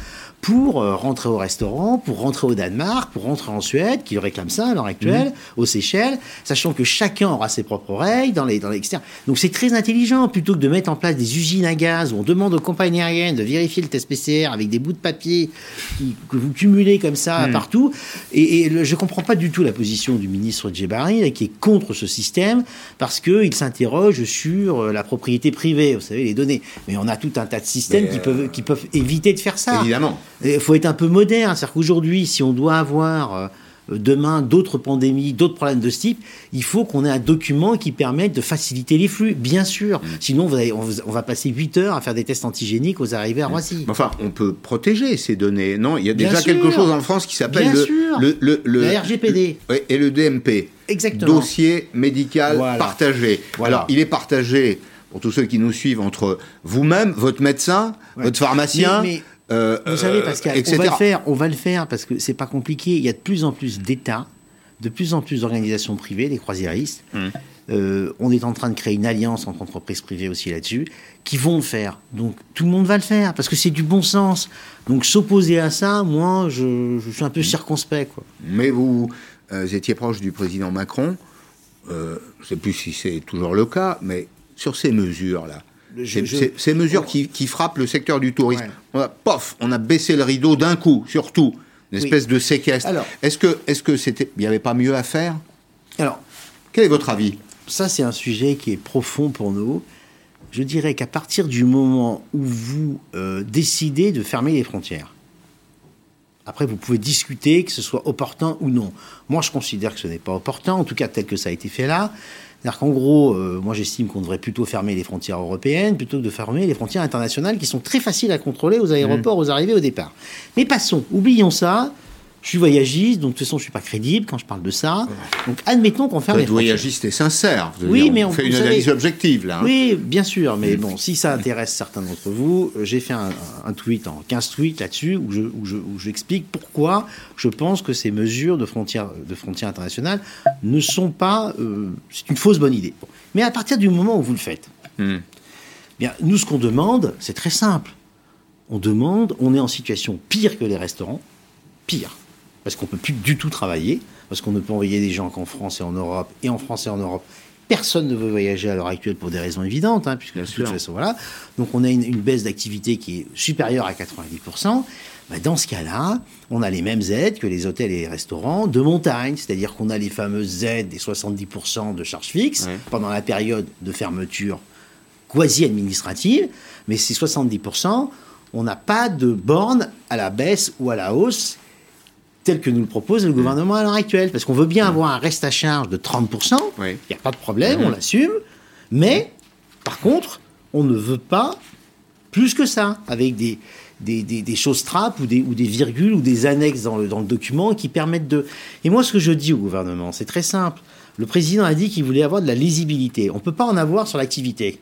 Speaker 5: pour euh, rentrer au restaurant, pour rentrer au Danemark, pour rentrer en Suède, qui réclame ça à l'heure actuelle, aux Seychelles, sachant que chacun aura ses propres règles dans les dans l'extérieur. Donc c'est très intelligent, plutôt que de mettre en place des usines à gaz où on demande aux compagnies aériennes de vérifier le test PCR avec des bouts de papier qui- que vous cumulez comme ça partout. Et, et le- je comprends pas du tout la position du ministre Djebari, là, qui est contre ce système, parce qu'il s'interroge sur euh, la propriété privée, vous savez, les données. Mais on a tout un tas de systèmes qui,
Speaker 1: euh,
Speaker 5: peuvent, qui peuvent éviter de faire ça.
Speaker 1: Évidemment.
Speaker 5: Il faut être un peu moderne. C'est-à-dire qu'aujourd'hui, si on doit avoir euh, demain d'autres pandémies, d'autres problèmes de ce type, il faut qu'on ait un document qui permette de faciliter les flux, bien sûr.
Speaker 1: Mm.
Speaker 5: Sinon, vous allez- on, on va passer 8 heures à faire des tests antigéniques aux arrivées à Roissy.
Speaker 1: Mais Enfin, on peut protéger ces données. Non, il y a
Speaker 5: Bien
Speaker 1: déjà
Speaker 5: sûr.
Speaker 1: quelque chose en France qui s'appelle le, le, le, le-
Speaker 5: RGPD.
Speaker 1: et le DMP.
Speaker 5: Exactement.
Speaker 1: Dossier médical
Speaker 5: Voilà.
Speaker 1: partagé.
Speaker 5: Voilà.
Speaker 1: Alors, il est partagé pour tous ceux qui nous suivent entre vous-même, votre médecin,
Speaker 5: Ouais.
Speaker 1: votre pharmacien.
Speaker 5: Mais- mais
Speaker 1: euh,
Speaker 5: Vous savez,
Speaker 1: euh,
Speaker 5: Pascal, on va le faire, on va le faire parce que c'est pas compliqué. Il y a de plus en plus d'États, de plus en plus d'organisations privées, des croisiéristes.
Speaker 1: Hum.
Speaker 5: Euh, on est en train de créer une alliance entre entreprises privées aussi là-dessus, qui vont le faire. Donc tout le monde va le faire parce que c'est du bon sens. Donc s'opposer à ça, moi, je, je suis un peu
Speaker 1: Hum.
Speaker 5: circonspect. Quoi.
Speaker 1: Mais vous euh, étiez proche du président Macron. Euh, je ne sais plus si c'est toujours le cas, mais sur ces mesures-là,
Speaker 5: Je-
Speaker 1: ces,
Speaker 5: je-
Speaker 1: ces- ces mesures qui, qui frappent le secteur du tourisme,
Speaker 5: Ouais.
Speaker 1: on a, pof, on a baissé le rideau d'un coup, surtout, une
Speaker 5: Oui.
Speaker 1: espèce de séquestre.
Speaker 5: Alors-
Speaker 1: est-ce que, est-ce que c'était, il n'y avait pas mieux à faire?
Speaker 5: Alors,
Speaker 1: Quel est votre avis?
Speaker 5: Ça, c'est un sujet qui est profond pour nous. Je dirais qu'à partir du moment où vous euh, décidez de fermer les frontières, Après, vous pouvez discuter que ce soit opportun ou non. Moi, je considère que ce n'est pas opportun, en tout cas tel que ça a été fait là. C'est-à-dire qu'en gros, euh, moi j'estime qu'on devrait plutôt fermer les frontières européennes plutôt que de fermer les frontières internationales qui sont très faciles à contrôler aux aéroports, aux arrivées, au départ. Mais passons, oublions ça. Je suis voyagiste, donc de toute façon, je suis pas crédible quand je parle de ça. Donc, admettons qu'on ferme
Speaker 1: Vous
Speaker 5: les
Speaker 1: voyagiste et sincère.
Speaker 5: Oui,
Speaker 1: dire,
Speaker 5: mais
Speaker 1: on
Speaker 5: on-
Speaker 1: fait une
Speaker 5: savez-
Speaker 1: analyse objective, là. hein.
Speaker 5: Oui, bien sûr, mais bon, si ça intéresse certains d'entre vous, euh, j'ai fait un, un tweet en 15 tweets là-dessus où je, où je- où j'explique pourquoi je pense que ces mesures de frontières, de frontières internationales ne sont pas. euh, c'est une fausse bonne idée. Bon. Mais à partir du moment où vous le faites,
Speaker 1: Hmm.
Speaker 5: bien, nous, ce qu'on demande, c'est très simple. On demande, on est en situation pire que les restaurants, pire, parce qu'on peut plus du tout travailler, parce qu'on ne peut envoyer des gens qu'en France et en Europe, et en France et en Europe, personne ne veut voyager à l'heure actuelle pour des raisons évidentes, hein, puisque de toute façon, voilà. Donc on a une, une baisse d'activité qui est supérieure à 90%. Bah, dans ce cas-là, on a les mêmes aides que les hôtels et les restaurants de montagne, c'est-à-dire qu'on a les fameuses aides des 70% de charges fixes
Speaker 1: Ouais.
Speaker 5: pendant la période de fermeture quasi-administrative, mais ces 70%, on n'a pas de borne à la baisse ou à la hausse tel que nous le propose le gouvernement à l'heure actuelle. Parce qu'on veut bien avoir un reste à charge de 30%, il
Speaker 1: Oui.
Speaker 5: n'y a pas de problème, on l'assume, mais par contre, on ne veut pas plus que ça, avec des, des, des- des choses trappes ou des, ou des virgules ou des annexes dans le, dans le document qui permettent de... Et moi, ce que je dis au gouvernement, c'est très simple. Le président a dit qu'il voulait avoir de la lisibilité. On ne peut pas en avoir sur l'activité.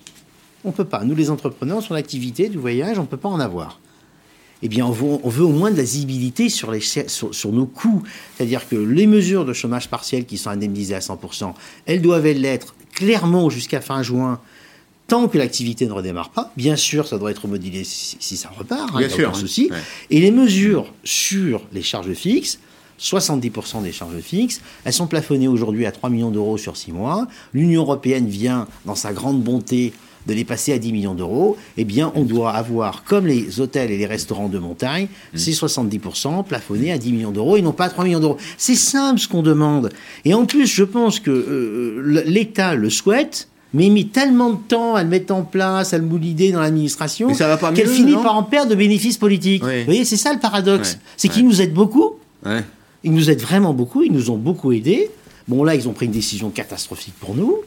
Speaker 5: On ne peut pas. Nous, les entrepreneurs, sur l'activité du voyage, on ne peut pas en avoir. Eh bien, on veut, on veut au moins de la visibilité sur, les, cha- sur, sur nos coûts. C'est-à-dire que les mesures de chômage partiel qui sont indemnisées à 100%, elles doivent l'être clairement jusqu'à fin juin, tant que l'activité ne redémarre pas. Bien sûr, ça doit être modulé si, si ça repart, hein,
Speaker 1: Bien sûr,
Speaker 5: aucun
Speaker 1: hein.
Speaker 5: souci.
Speaker 1: Ouais.
Speaker 5: Et les mesures sur les charges fixes, 70% des charges fixes, elles sont plafonnées aujourd'hui à 3 millions d'euros sur 6 mois. L'Union européenne vient, dans sa grande bonté, de les passer à 10 millions d'euros. Eh bien, on doit avoir, comme les hôtels et les restaurants de montagne, ces 70% plafonnés à 10 millions d'euros et non pas à 3 millions d'euros. C'est simple ce qu'on demande. Et en plus, je pense que euh, l'État le souhaite, mais il met tellement de temps à le mettre en place, à le moulider dans l'administration, qu'elle finit par en perdre de bénéfices politiques.
Speaker 1: Oui.
Speaker 5: Vous voyez, c'est ça le paradoxe.
Speaker 1: Ouais.
Speaker 5: C'est qu'ils nous aident beaucoup,
Speaker 1: Ouais.
Speaker 5: ils nous aident vraiment beaucoup, ils nous ont beaucoup aidés. Bon, là, ils ont pris une décision catastrophique pour nous, euh,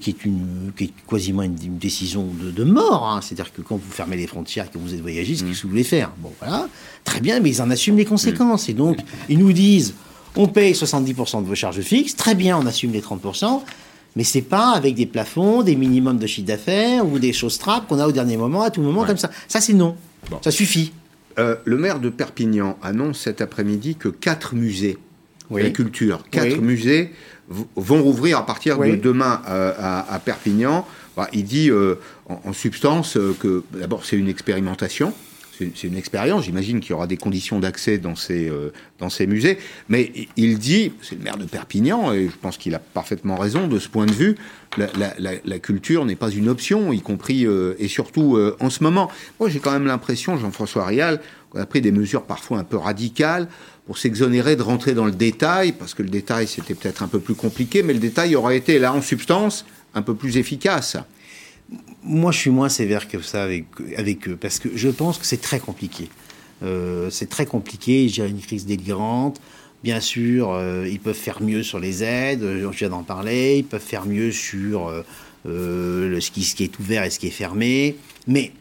Speaker 5: qui, est une, qui est quasiment une, une décision de, de mort. hein. C'est-à-dire que quand vous fermez les frontières, que vous êtes voyagiste, qu'est-ce que vous voulez faire? Bon, voilà, très bien, mais ils en assument les conséquences. Et donc, ils nous disent, on paye 70% de vos charges fixes, très bien, on assume les 30%, mais c'est pas avec des plafonds, des minimums de chiffre d'affaires ou des choses trappes qu'on a au dernier moment, à tout moment, comme ça. Ça, c'est non.
Speaker 1: Bon.
Speaker 5: Ça suffit.
Speaker 1: Euh, le maire de Perpignan annonce cet après-midi que quatre musées
Speaker 5: Oui.
Speaker 1: de la culture, quatre
Speaker 5: Oui.
Speaker 1: musées vont rouvrir à partir de demain euh, à, à Perpignan. Bah, il dit euh, en, en substance euh, que d'abord c'est une expérimentation. C'est une expérience, j'imagine qu'il y aura des conditions d'accès dans ces, euh, dans ces musées, mais il dit, c'est le maire de Perpignan, et je pense qu'il a parfaitement raison de ce point de vue, la, la- la- la culture n'est pas une option, y compris et surtout en ce moment. Moi j'ai quand même l'impression, Jean-François Rial, qu'on a pris des mesures parfois un peu radicales pour s'exonérer de rentrer dans le détail, parce que le détail c'était peut-être un peu plus compliqué, mais le détail aurait été là en substance un peu plus efficace.
Speaker 5: Moi, je suis moins sévère que ça avec, eux, parce que je pense que c'est très compliqué. Euh, c'est très compliqué, j'ai une crise délirante. Bien sûr, euh, ils peuvent faire mieux sur les aides, euh, je viens d'en parler, ils peuvent faire mieux sur ce, qui, ce qui est ouvert et ce qui est fermé. Mais,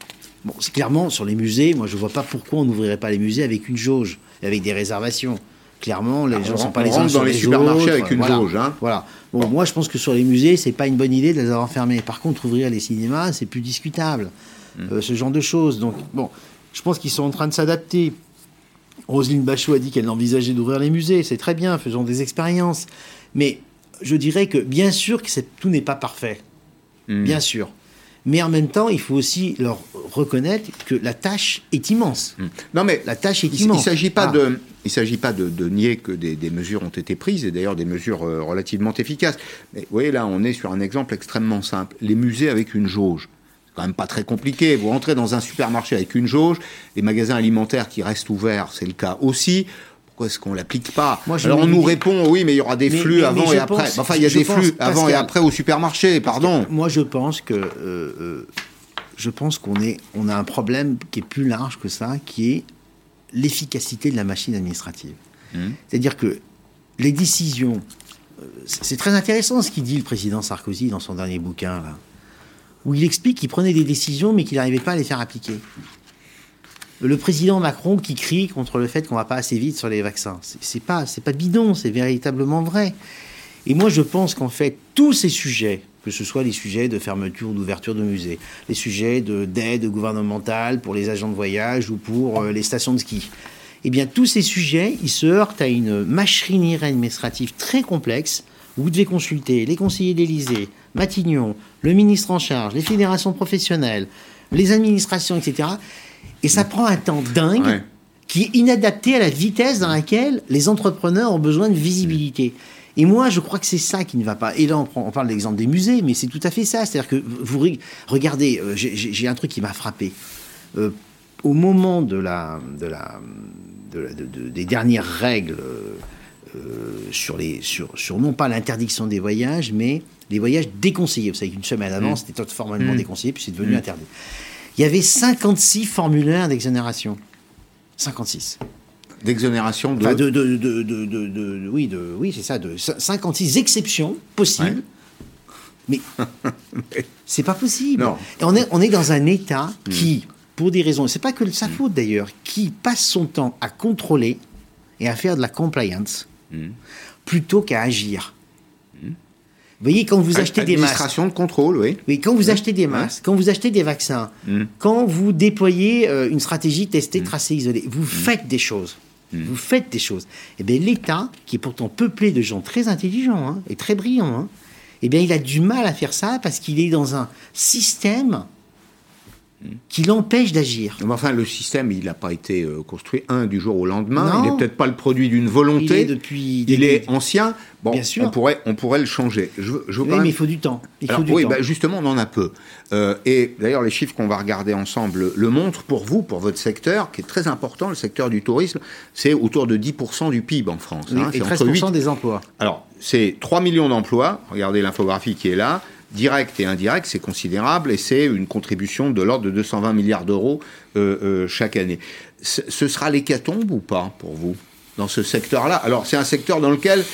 Speaker 5: bon, c'est clairement, sur les musées, moi, je vois pas pourquoi on n'ouvrirait pas les musées avec une jauge, et avec des réservations. Clairement, les
Speaker 1: Alors,
Speaker 5: gens
Speaker 1: on-
Speaker 5: sont pas les uns sur
Speaker 1: dans les
Speaker 5: les
Speaker 1: supermarchés
Speaker 5: autres,
Speaker 1: avec une
Speaker 5: voilà.
Speaker 1: jauge, hein.
Speaker 5: Voilà. Bon, moi, je pense que sur les musées, c'est pas une bonne idée de les avoir fermés. Par contre, ouvrir les cinémas, c'est plus discutable.
Speaker 1: Hmm.
Speaker 5: Euh, ce genre de choses. Donc, bon, je pense qu'ils sont en train de s'adapter. Roselyne Bachot a dit qu'elle envisageait d'ouvrir les musées. C'est très bien, faisons des expériences. Mais je dirais que, bien sûr, que tout n'est pas parfait.
Speaker 1: Hmm.
Speaker 5: Bien sûr. Mais en même temps, il faut aussi leur reconnaître que la tâche est immense.
Speaker 1: Non mais
Speaker 5: La tâche est
Speaker 1: il
Speaker 5: immense.
Speaker 1: ne s'agit pas,
Speaker 5: Ah.
Speaker 1: de, il s'agit pas de, de nier que des, des mesures ont été prises, et d'ailleurs des mesures euh, relativement efficaces. Mais vous voyez, là, on est sur un exemple extrêmement simple. Les musées avec une jauge. C'est quand même pas très compliqué. Vous rentrez dans un supermarché avec une jauge, les magasins alimentaires qui restent ouverts, c'est le cas aussi. Pourquoi est-ce qu'on l'applique pas
Speaker 5: Moi, je
Speaker 1: Alors on nous répond, oui, mais il y aura des
Speaker 5: Mais-
Speaker 1: flux
Speaker 5: mais-
Speaker 1: avant
Speaker 5: mais
Speaker 1: et après. enfin, il y a des flux avant et après au supermarché, pardon.
Speaker 5: Moi, je pense que euh, euh, je pense qu'on est, on a un problème qui est plus large que ça, qui est l'efficacité de la machine administrative. C'est-à-dire que les décisions, euh, c'est très intéressant ce qu'il dit le président Sarkozy dans son dernier bouquin, là, où il explique qu'il prenait des décisions mais qu'il n'arrivait pas à les faire appliquer. Le président Macron qui crie contre le fait qu'on va pas assez vite sur les vaccins, c'est pas, c'est pas bidon, c'est véritablement vrai. Et moi, je pense qu'en fait, tous ces sujets, que ce soit les sujets de fermeture ou d'ouverture de musées, les sujets de d'aide gouvernementale pour les agents de voyage ou pour euh, les stations de ski, eh bien, tous ces sujets, ils se heurtent à une machinerie administrative très complexe. Vous devez consulter les conseillers d'Élysée, Matignon, le ministre en charge, les fédérations professionnelles, les administrations, etc. Et ça prend un temps dingue
Speaker 1: Ouais.
Speaker 5: qui est inadapté à la vitesse dans laquelle les entrepreneurs ont besoin de visibilité. Et moi, je crois que c'est ça qui ne va pas. Et là, on, prend- on parle de l'exemple des musées, mais c'est tout à fait ça. C'est-à-dire que vous re- regardez, euh, j'ai- un truc qui m'a frappé. Euh, au moment de la, de la, de la- de- de- des dernières règles euh, sur les, sur, sur non pas l'interdiction des voyages, mais les voyages déconseillés. Vous savez qu'une semaine avant, c'était formellement déconseillé, puis c'est devenu interdit. Il y avait 56 formulaires d'exonération. 56.
Speaker 1: D'exonération de.
Speaker 5: Enfin, de, de, de, de- de- de- oui, de, oui, c'est ça, de cin- 56 exceptions possibles. Mais [laughs] c'est pas possible.
Speaker 1: Non.
Speaker 5: Et on, est, on est dans un État qui, pour des raisons, c'est pas que sa faute d'ailleurs, qui passe son temps à contrôler et à faire de la compliance plutôt qu'à agir. Vous voyez, quand vous achetez des masques,
Speaker 1: Administration de contrôle, oui.
Speaker 5: oui, quand vous achetez des masques, quand vous achetez des vaccins, quand vous déployez euh, une stratégie testée, tracée, isolée, vous faites des choses. Vous faites des choses. Eh bien, l'État, qui est pourtant peuplé de gens très intelligents hein, et très brillants, hein, eh bien, il a du mal à faire ça parce qu'il est dans un système qui l'empêche d'agir.
Speaker 1: Enfin, le système, il n'a pas été euh, construit un du jour au lendemain.
Speaker 5: Non.
Speaker 1: Il n'est peut-être pas le produit d'une volonté.
Speaker 5: Il est depuis.
Speaker 1: Il est ancien. Bon,
Speaker 5: Bien sûr.
Speaker 1: On pourrait, on pourrait le changer. Je, je
Speaker 5: Oui, mais il faut du temps. Il faut du
Speaker 1: oui,
Speaker 5: temps.
Speaker 1: bah, justement, on en a peu. Euh, et d'ailleurs, les chiffres qu'on va regarder ensemble le montrent pour vous, pour votre secteur, qui est très important, le secteur du tourisme. C'est autour de 10% du PIB en France.
Speaker 5: Oui,
Speaker 1: hein.
Speaker 5: et
Speaker 1: C'est
Speaker 5: 13%
Speaker 1: entre 8
Speaker 5: des emplois.
Speaker 1: alors, c'est 3 millions d'emplois. Regardez l'infographie qui est là. Direct et indirect, c'est considérable et c'est une contribution de l'ordre de 220 milliards d'euros euh, euh, chaque année. Ce sera l'hécatombe ou pas pour vous dans ce secteur-là? Alors, c'est un secteur dans lequel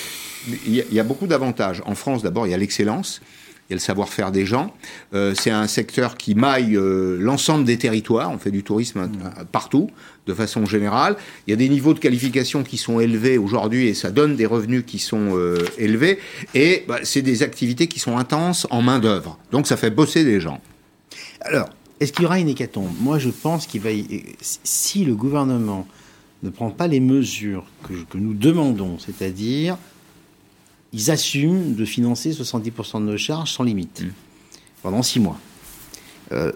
Speaker 1: il y a beaucoup d'avantages. En France, d'abord, il y a l'excellence. Il y a le savoir-faire des gens. Euh, c'est un secteur qui maille euh, l'ensemble des territoires. On fait du tourisme euh, partout, de façon générale. Il y a des niveaux de qualification qui sont élevés aujourd'hui et ça donne des revenus qui sont euh, élevés. Et bah, c'est des activités qui sont intenses en main-d'œuvre. Donc ça fait bosser des gens.
Speaker 5: Alors, est-ce qu'il y aura une hécatombe? Moi, je pense qu'il va y... Si le gouvernement ne prend pas les mesures que, que nous demandons, c'est-à-dire ils assument de financer 70% de nos charges sans limite pendant six mois. Euh,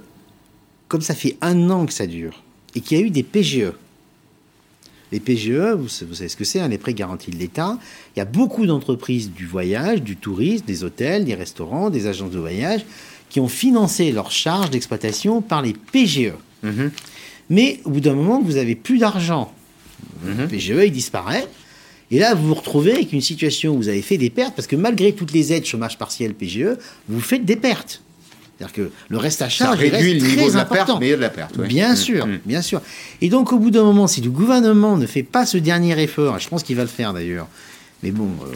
Speaker 5: comme ça fait un an que ça dure et qu'il y a eu des PGE. Les PGE, vous savez, ce que c'est, hein, les prêts garantis de l'État. Il y a beaucoup d'entreprises du voyage, du tourisme, des hôtels, des restaurants, des agences de voyage qui ont financé leurs charges d'exploitation par les PGE. Mais au bout d'un moment, vous avez plus d'argent. Le PGE, il disparaît. Et là, vous vous retrouvez avec une situation où vous avez fait des pertes, parce que malgré toutes les aides chômage partiel PGE, vous faites des pertes. C'est-à-dire que le reste à
Speaker 1: Ça
Speaker 5: charge il
Speaker 1: réduit
Speaker 5: reste
Speaker 1: le niveau
Speaker 5: très
Speaker 1: de la
Speaker 5: important.
Speaker 1: perte, mais il y a de la perte.
Speaker 5: Bien
Speaker 1: Mm,
Speaker 5: sûr,
Speaker 1: mm.
Speaker 5: bien sûr. Et donc, au bout d'un moment, si le gouvernement ne fait pas ce dernier effort, et je pense qu'il va le faire d'ailleurs, mais bon, euh,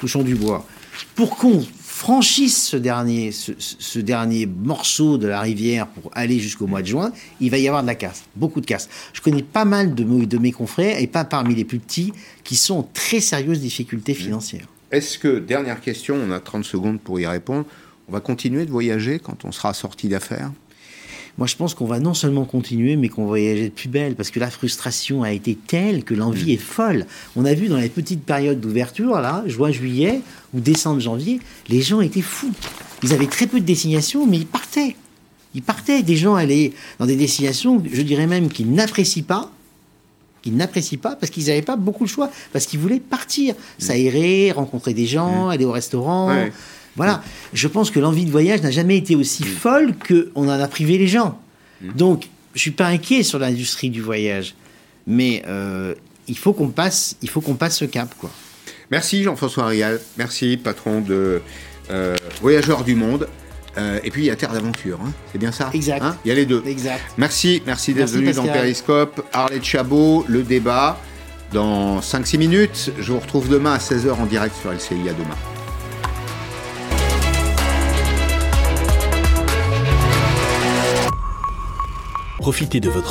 Speaker 5: touchons du bois, pour qu'on franchisse ce dernier, ce, dernier morceau de la rivière pour aller jusqu'au mois de juin, il va y avoir de la casse, beaucoup de casse. Je connais pas mal de, de mes confrères, et pas parmi les plus petits, qui sont en très sérieuses difficultés financières.
Speaker 1: Est-ce que, dernière question, on a 30 secondes pour y répondre, on va continuer de voyager quand on sera sorti d'affaires?
Speaker 5: Moi, je pense qu'on va non seulement continuer, mais qu'on va voyager de plus belle, parce que la frustration a été telle que l'envie est folle. On a vu dans les petites périodes d'ouverture, là, juin, juillet, ou décembre, janvier, les gens étaient fous. Ils avaient très peu de destinations, mais ils partaient. Ils partaient. Des gens allaient dans des destinations, je dirais même qu'ils n'apprécient pas, qu'ils n'apprécient pas parce qu'ils n'avaient pas beaucoup de choix, parce qu'ils voulaient partir, s'aérer, rencontrer des gens, aller au restaurant.
Speaker 1: Ouais.
Speaker 5: Voilà. Je pense que l'envie de voyage n'a jamais été aussi folle qu'on en a privé les gens. Donc, je suis pas inquiet sur l'industrie du voyage, mais euh, il faut qu'on passe, il faut qu'on passe ce cap, quoi.
Speaker 1: Merci Jean-François Rial, merci patron de euh, Voyageurs du Monde. Euh, et puis il y a Terre d'aventure, hein. c'est bien ça?
Speaker 5: Exact.
Speaker 1: Hein? Il y a les deux.
Speaker 5: Exact.
Speaker 1: Merci, merci d'être venu dans
Speaker 5: Pascal.
Speaker 1: Périscope. Arlette Chabot, le débat. Dans 5-6 minutes, je vous retrouve demain à 16h en direct sur LCI. À demain.
Speaker 4: Profitez de votre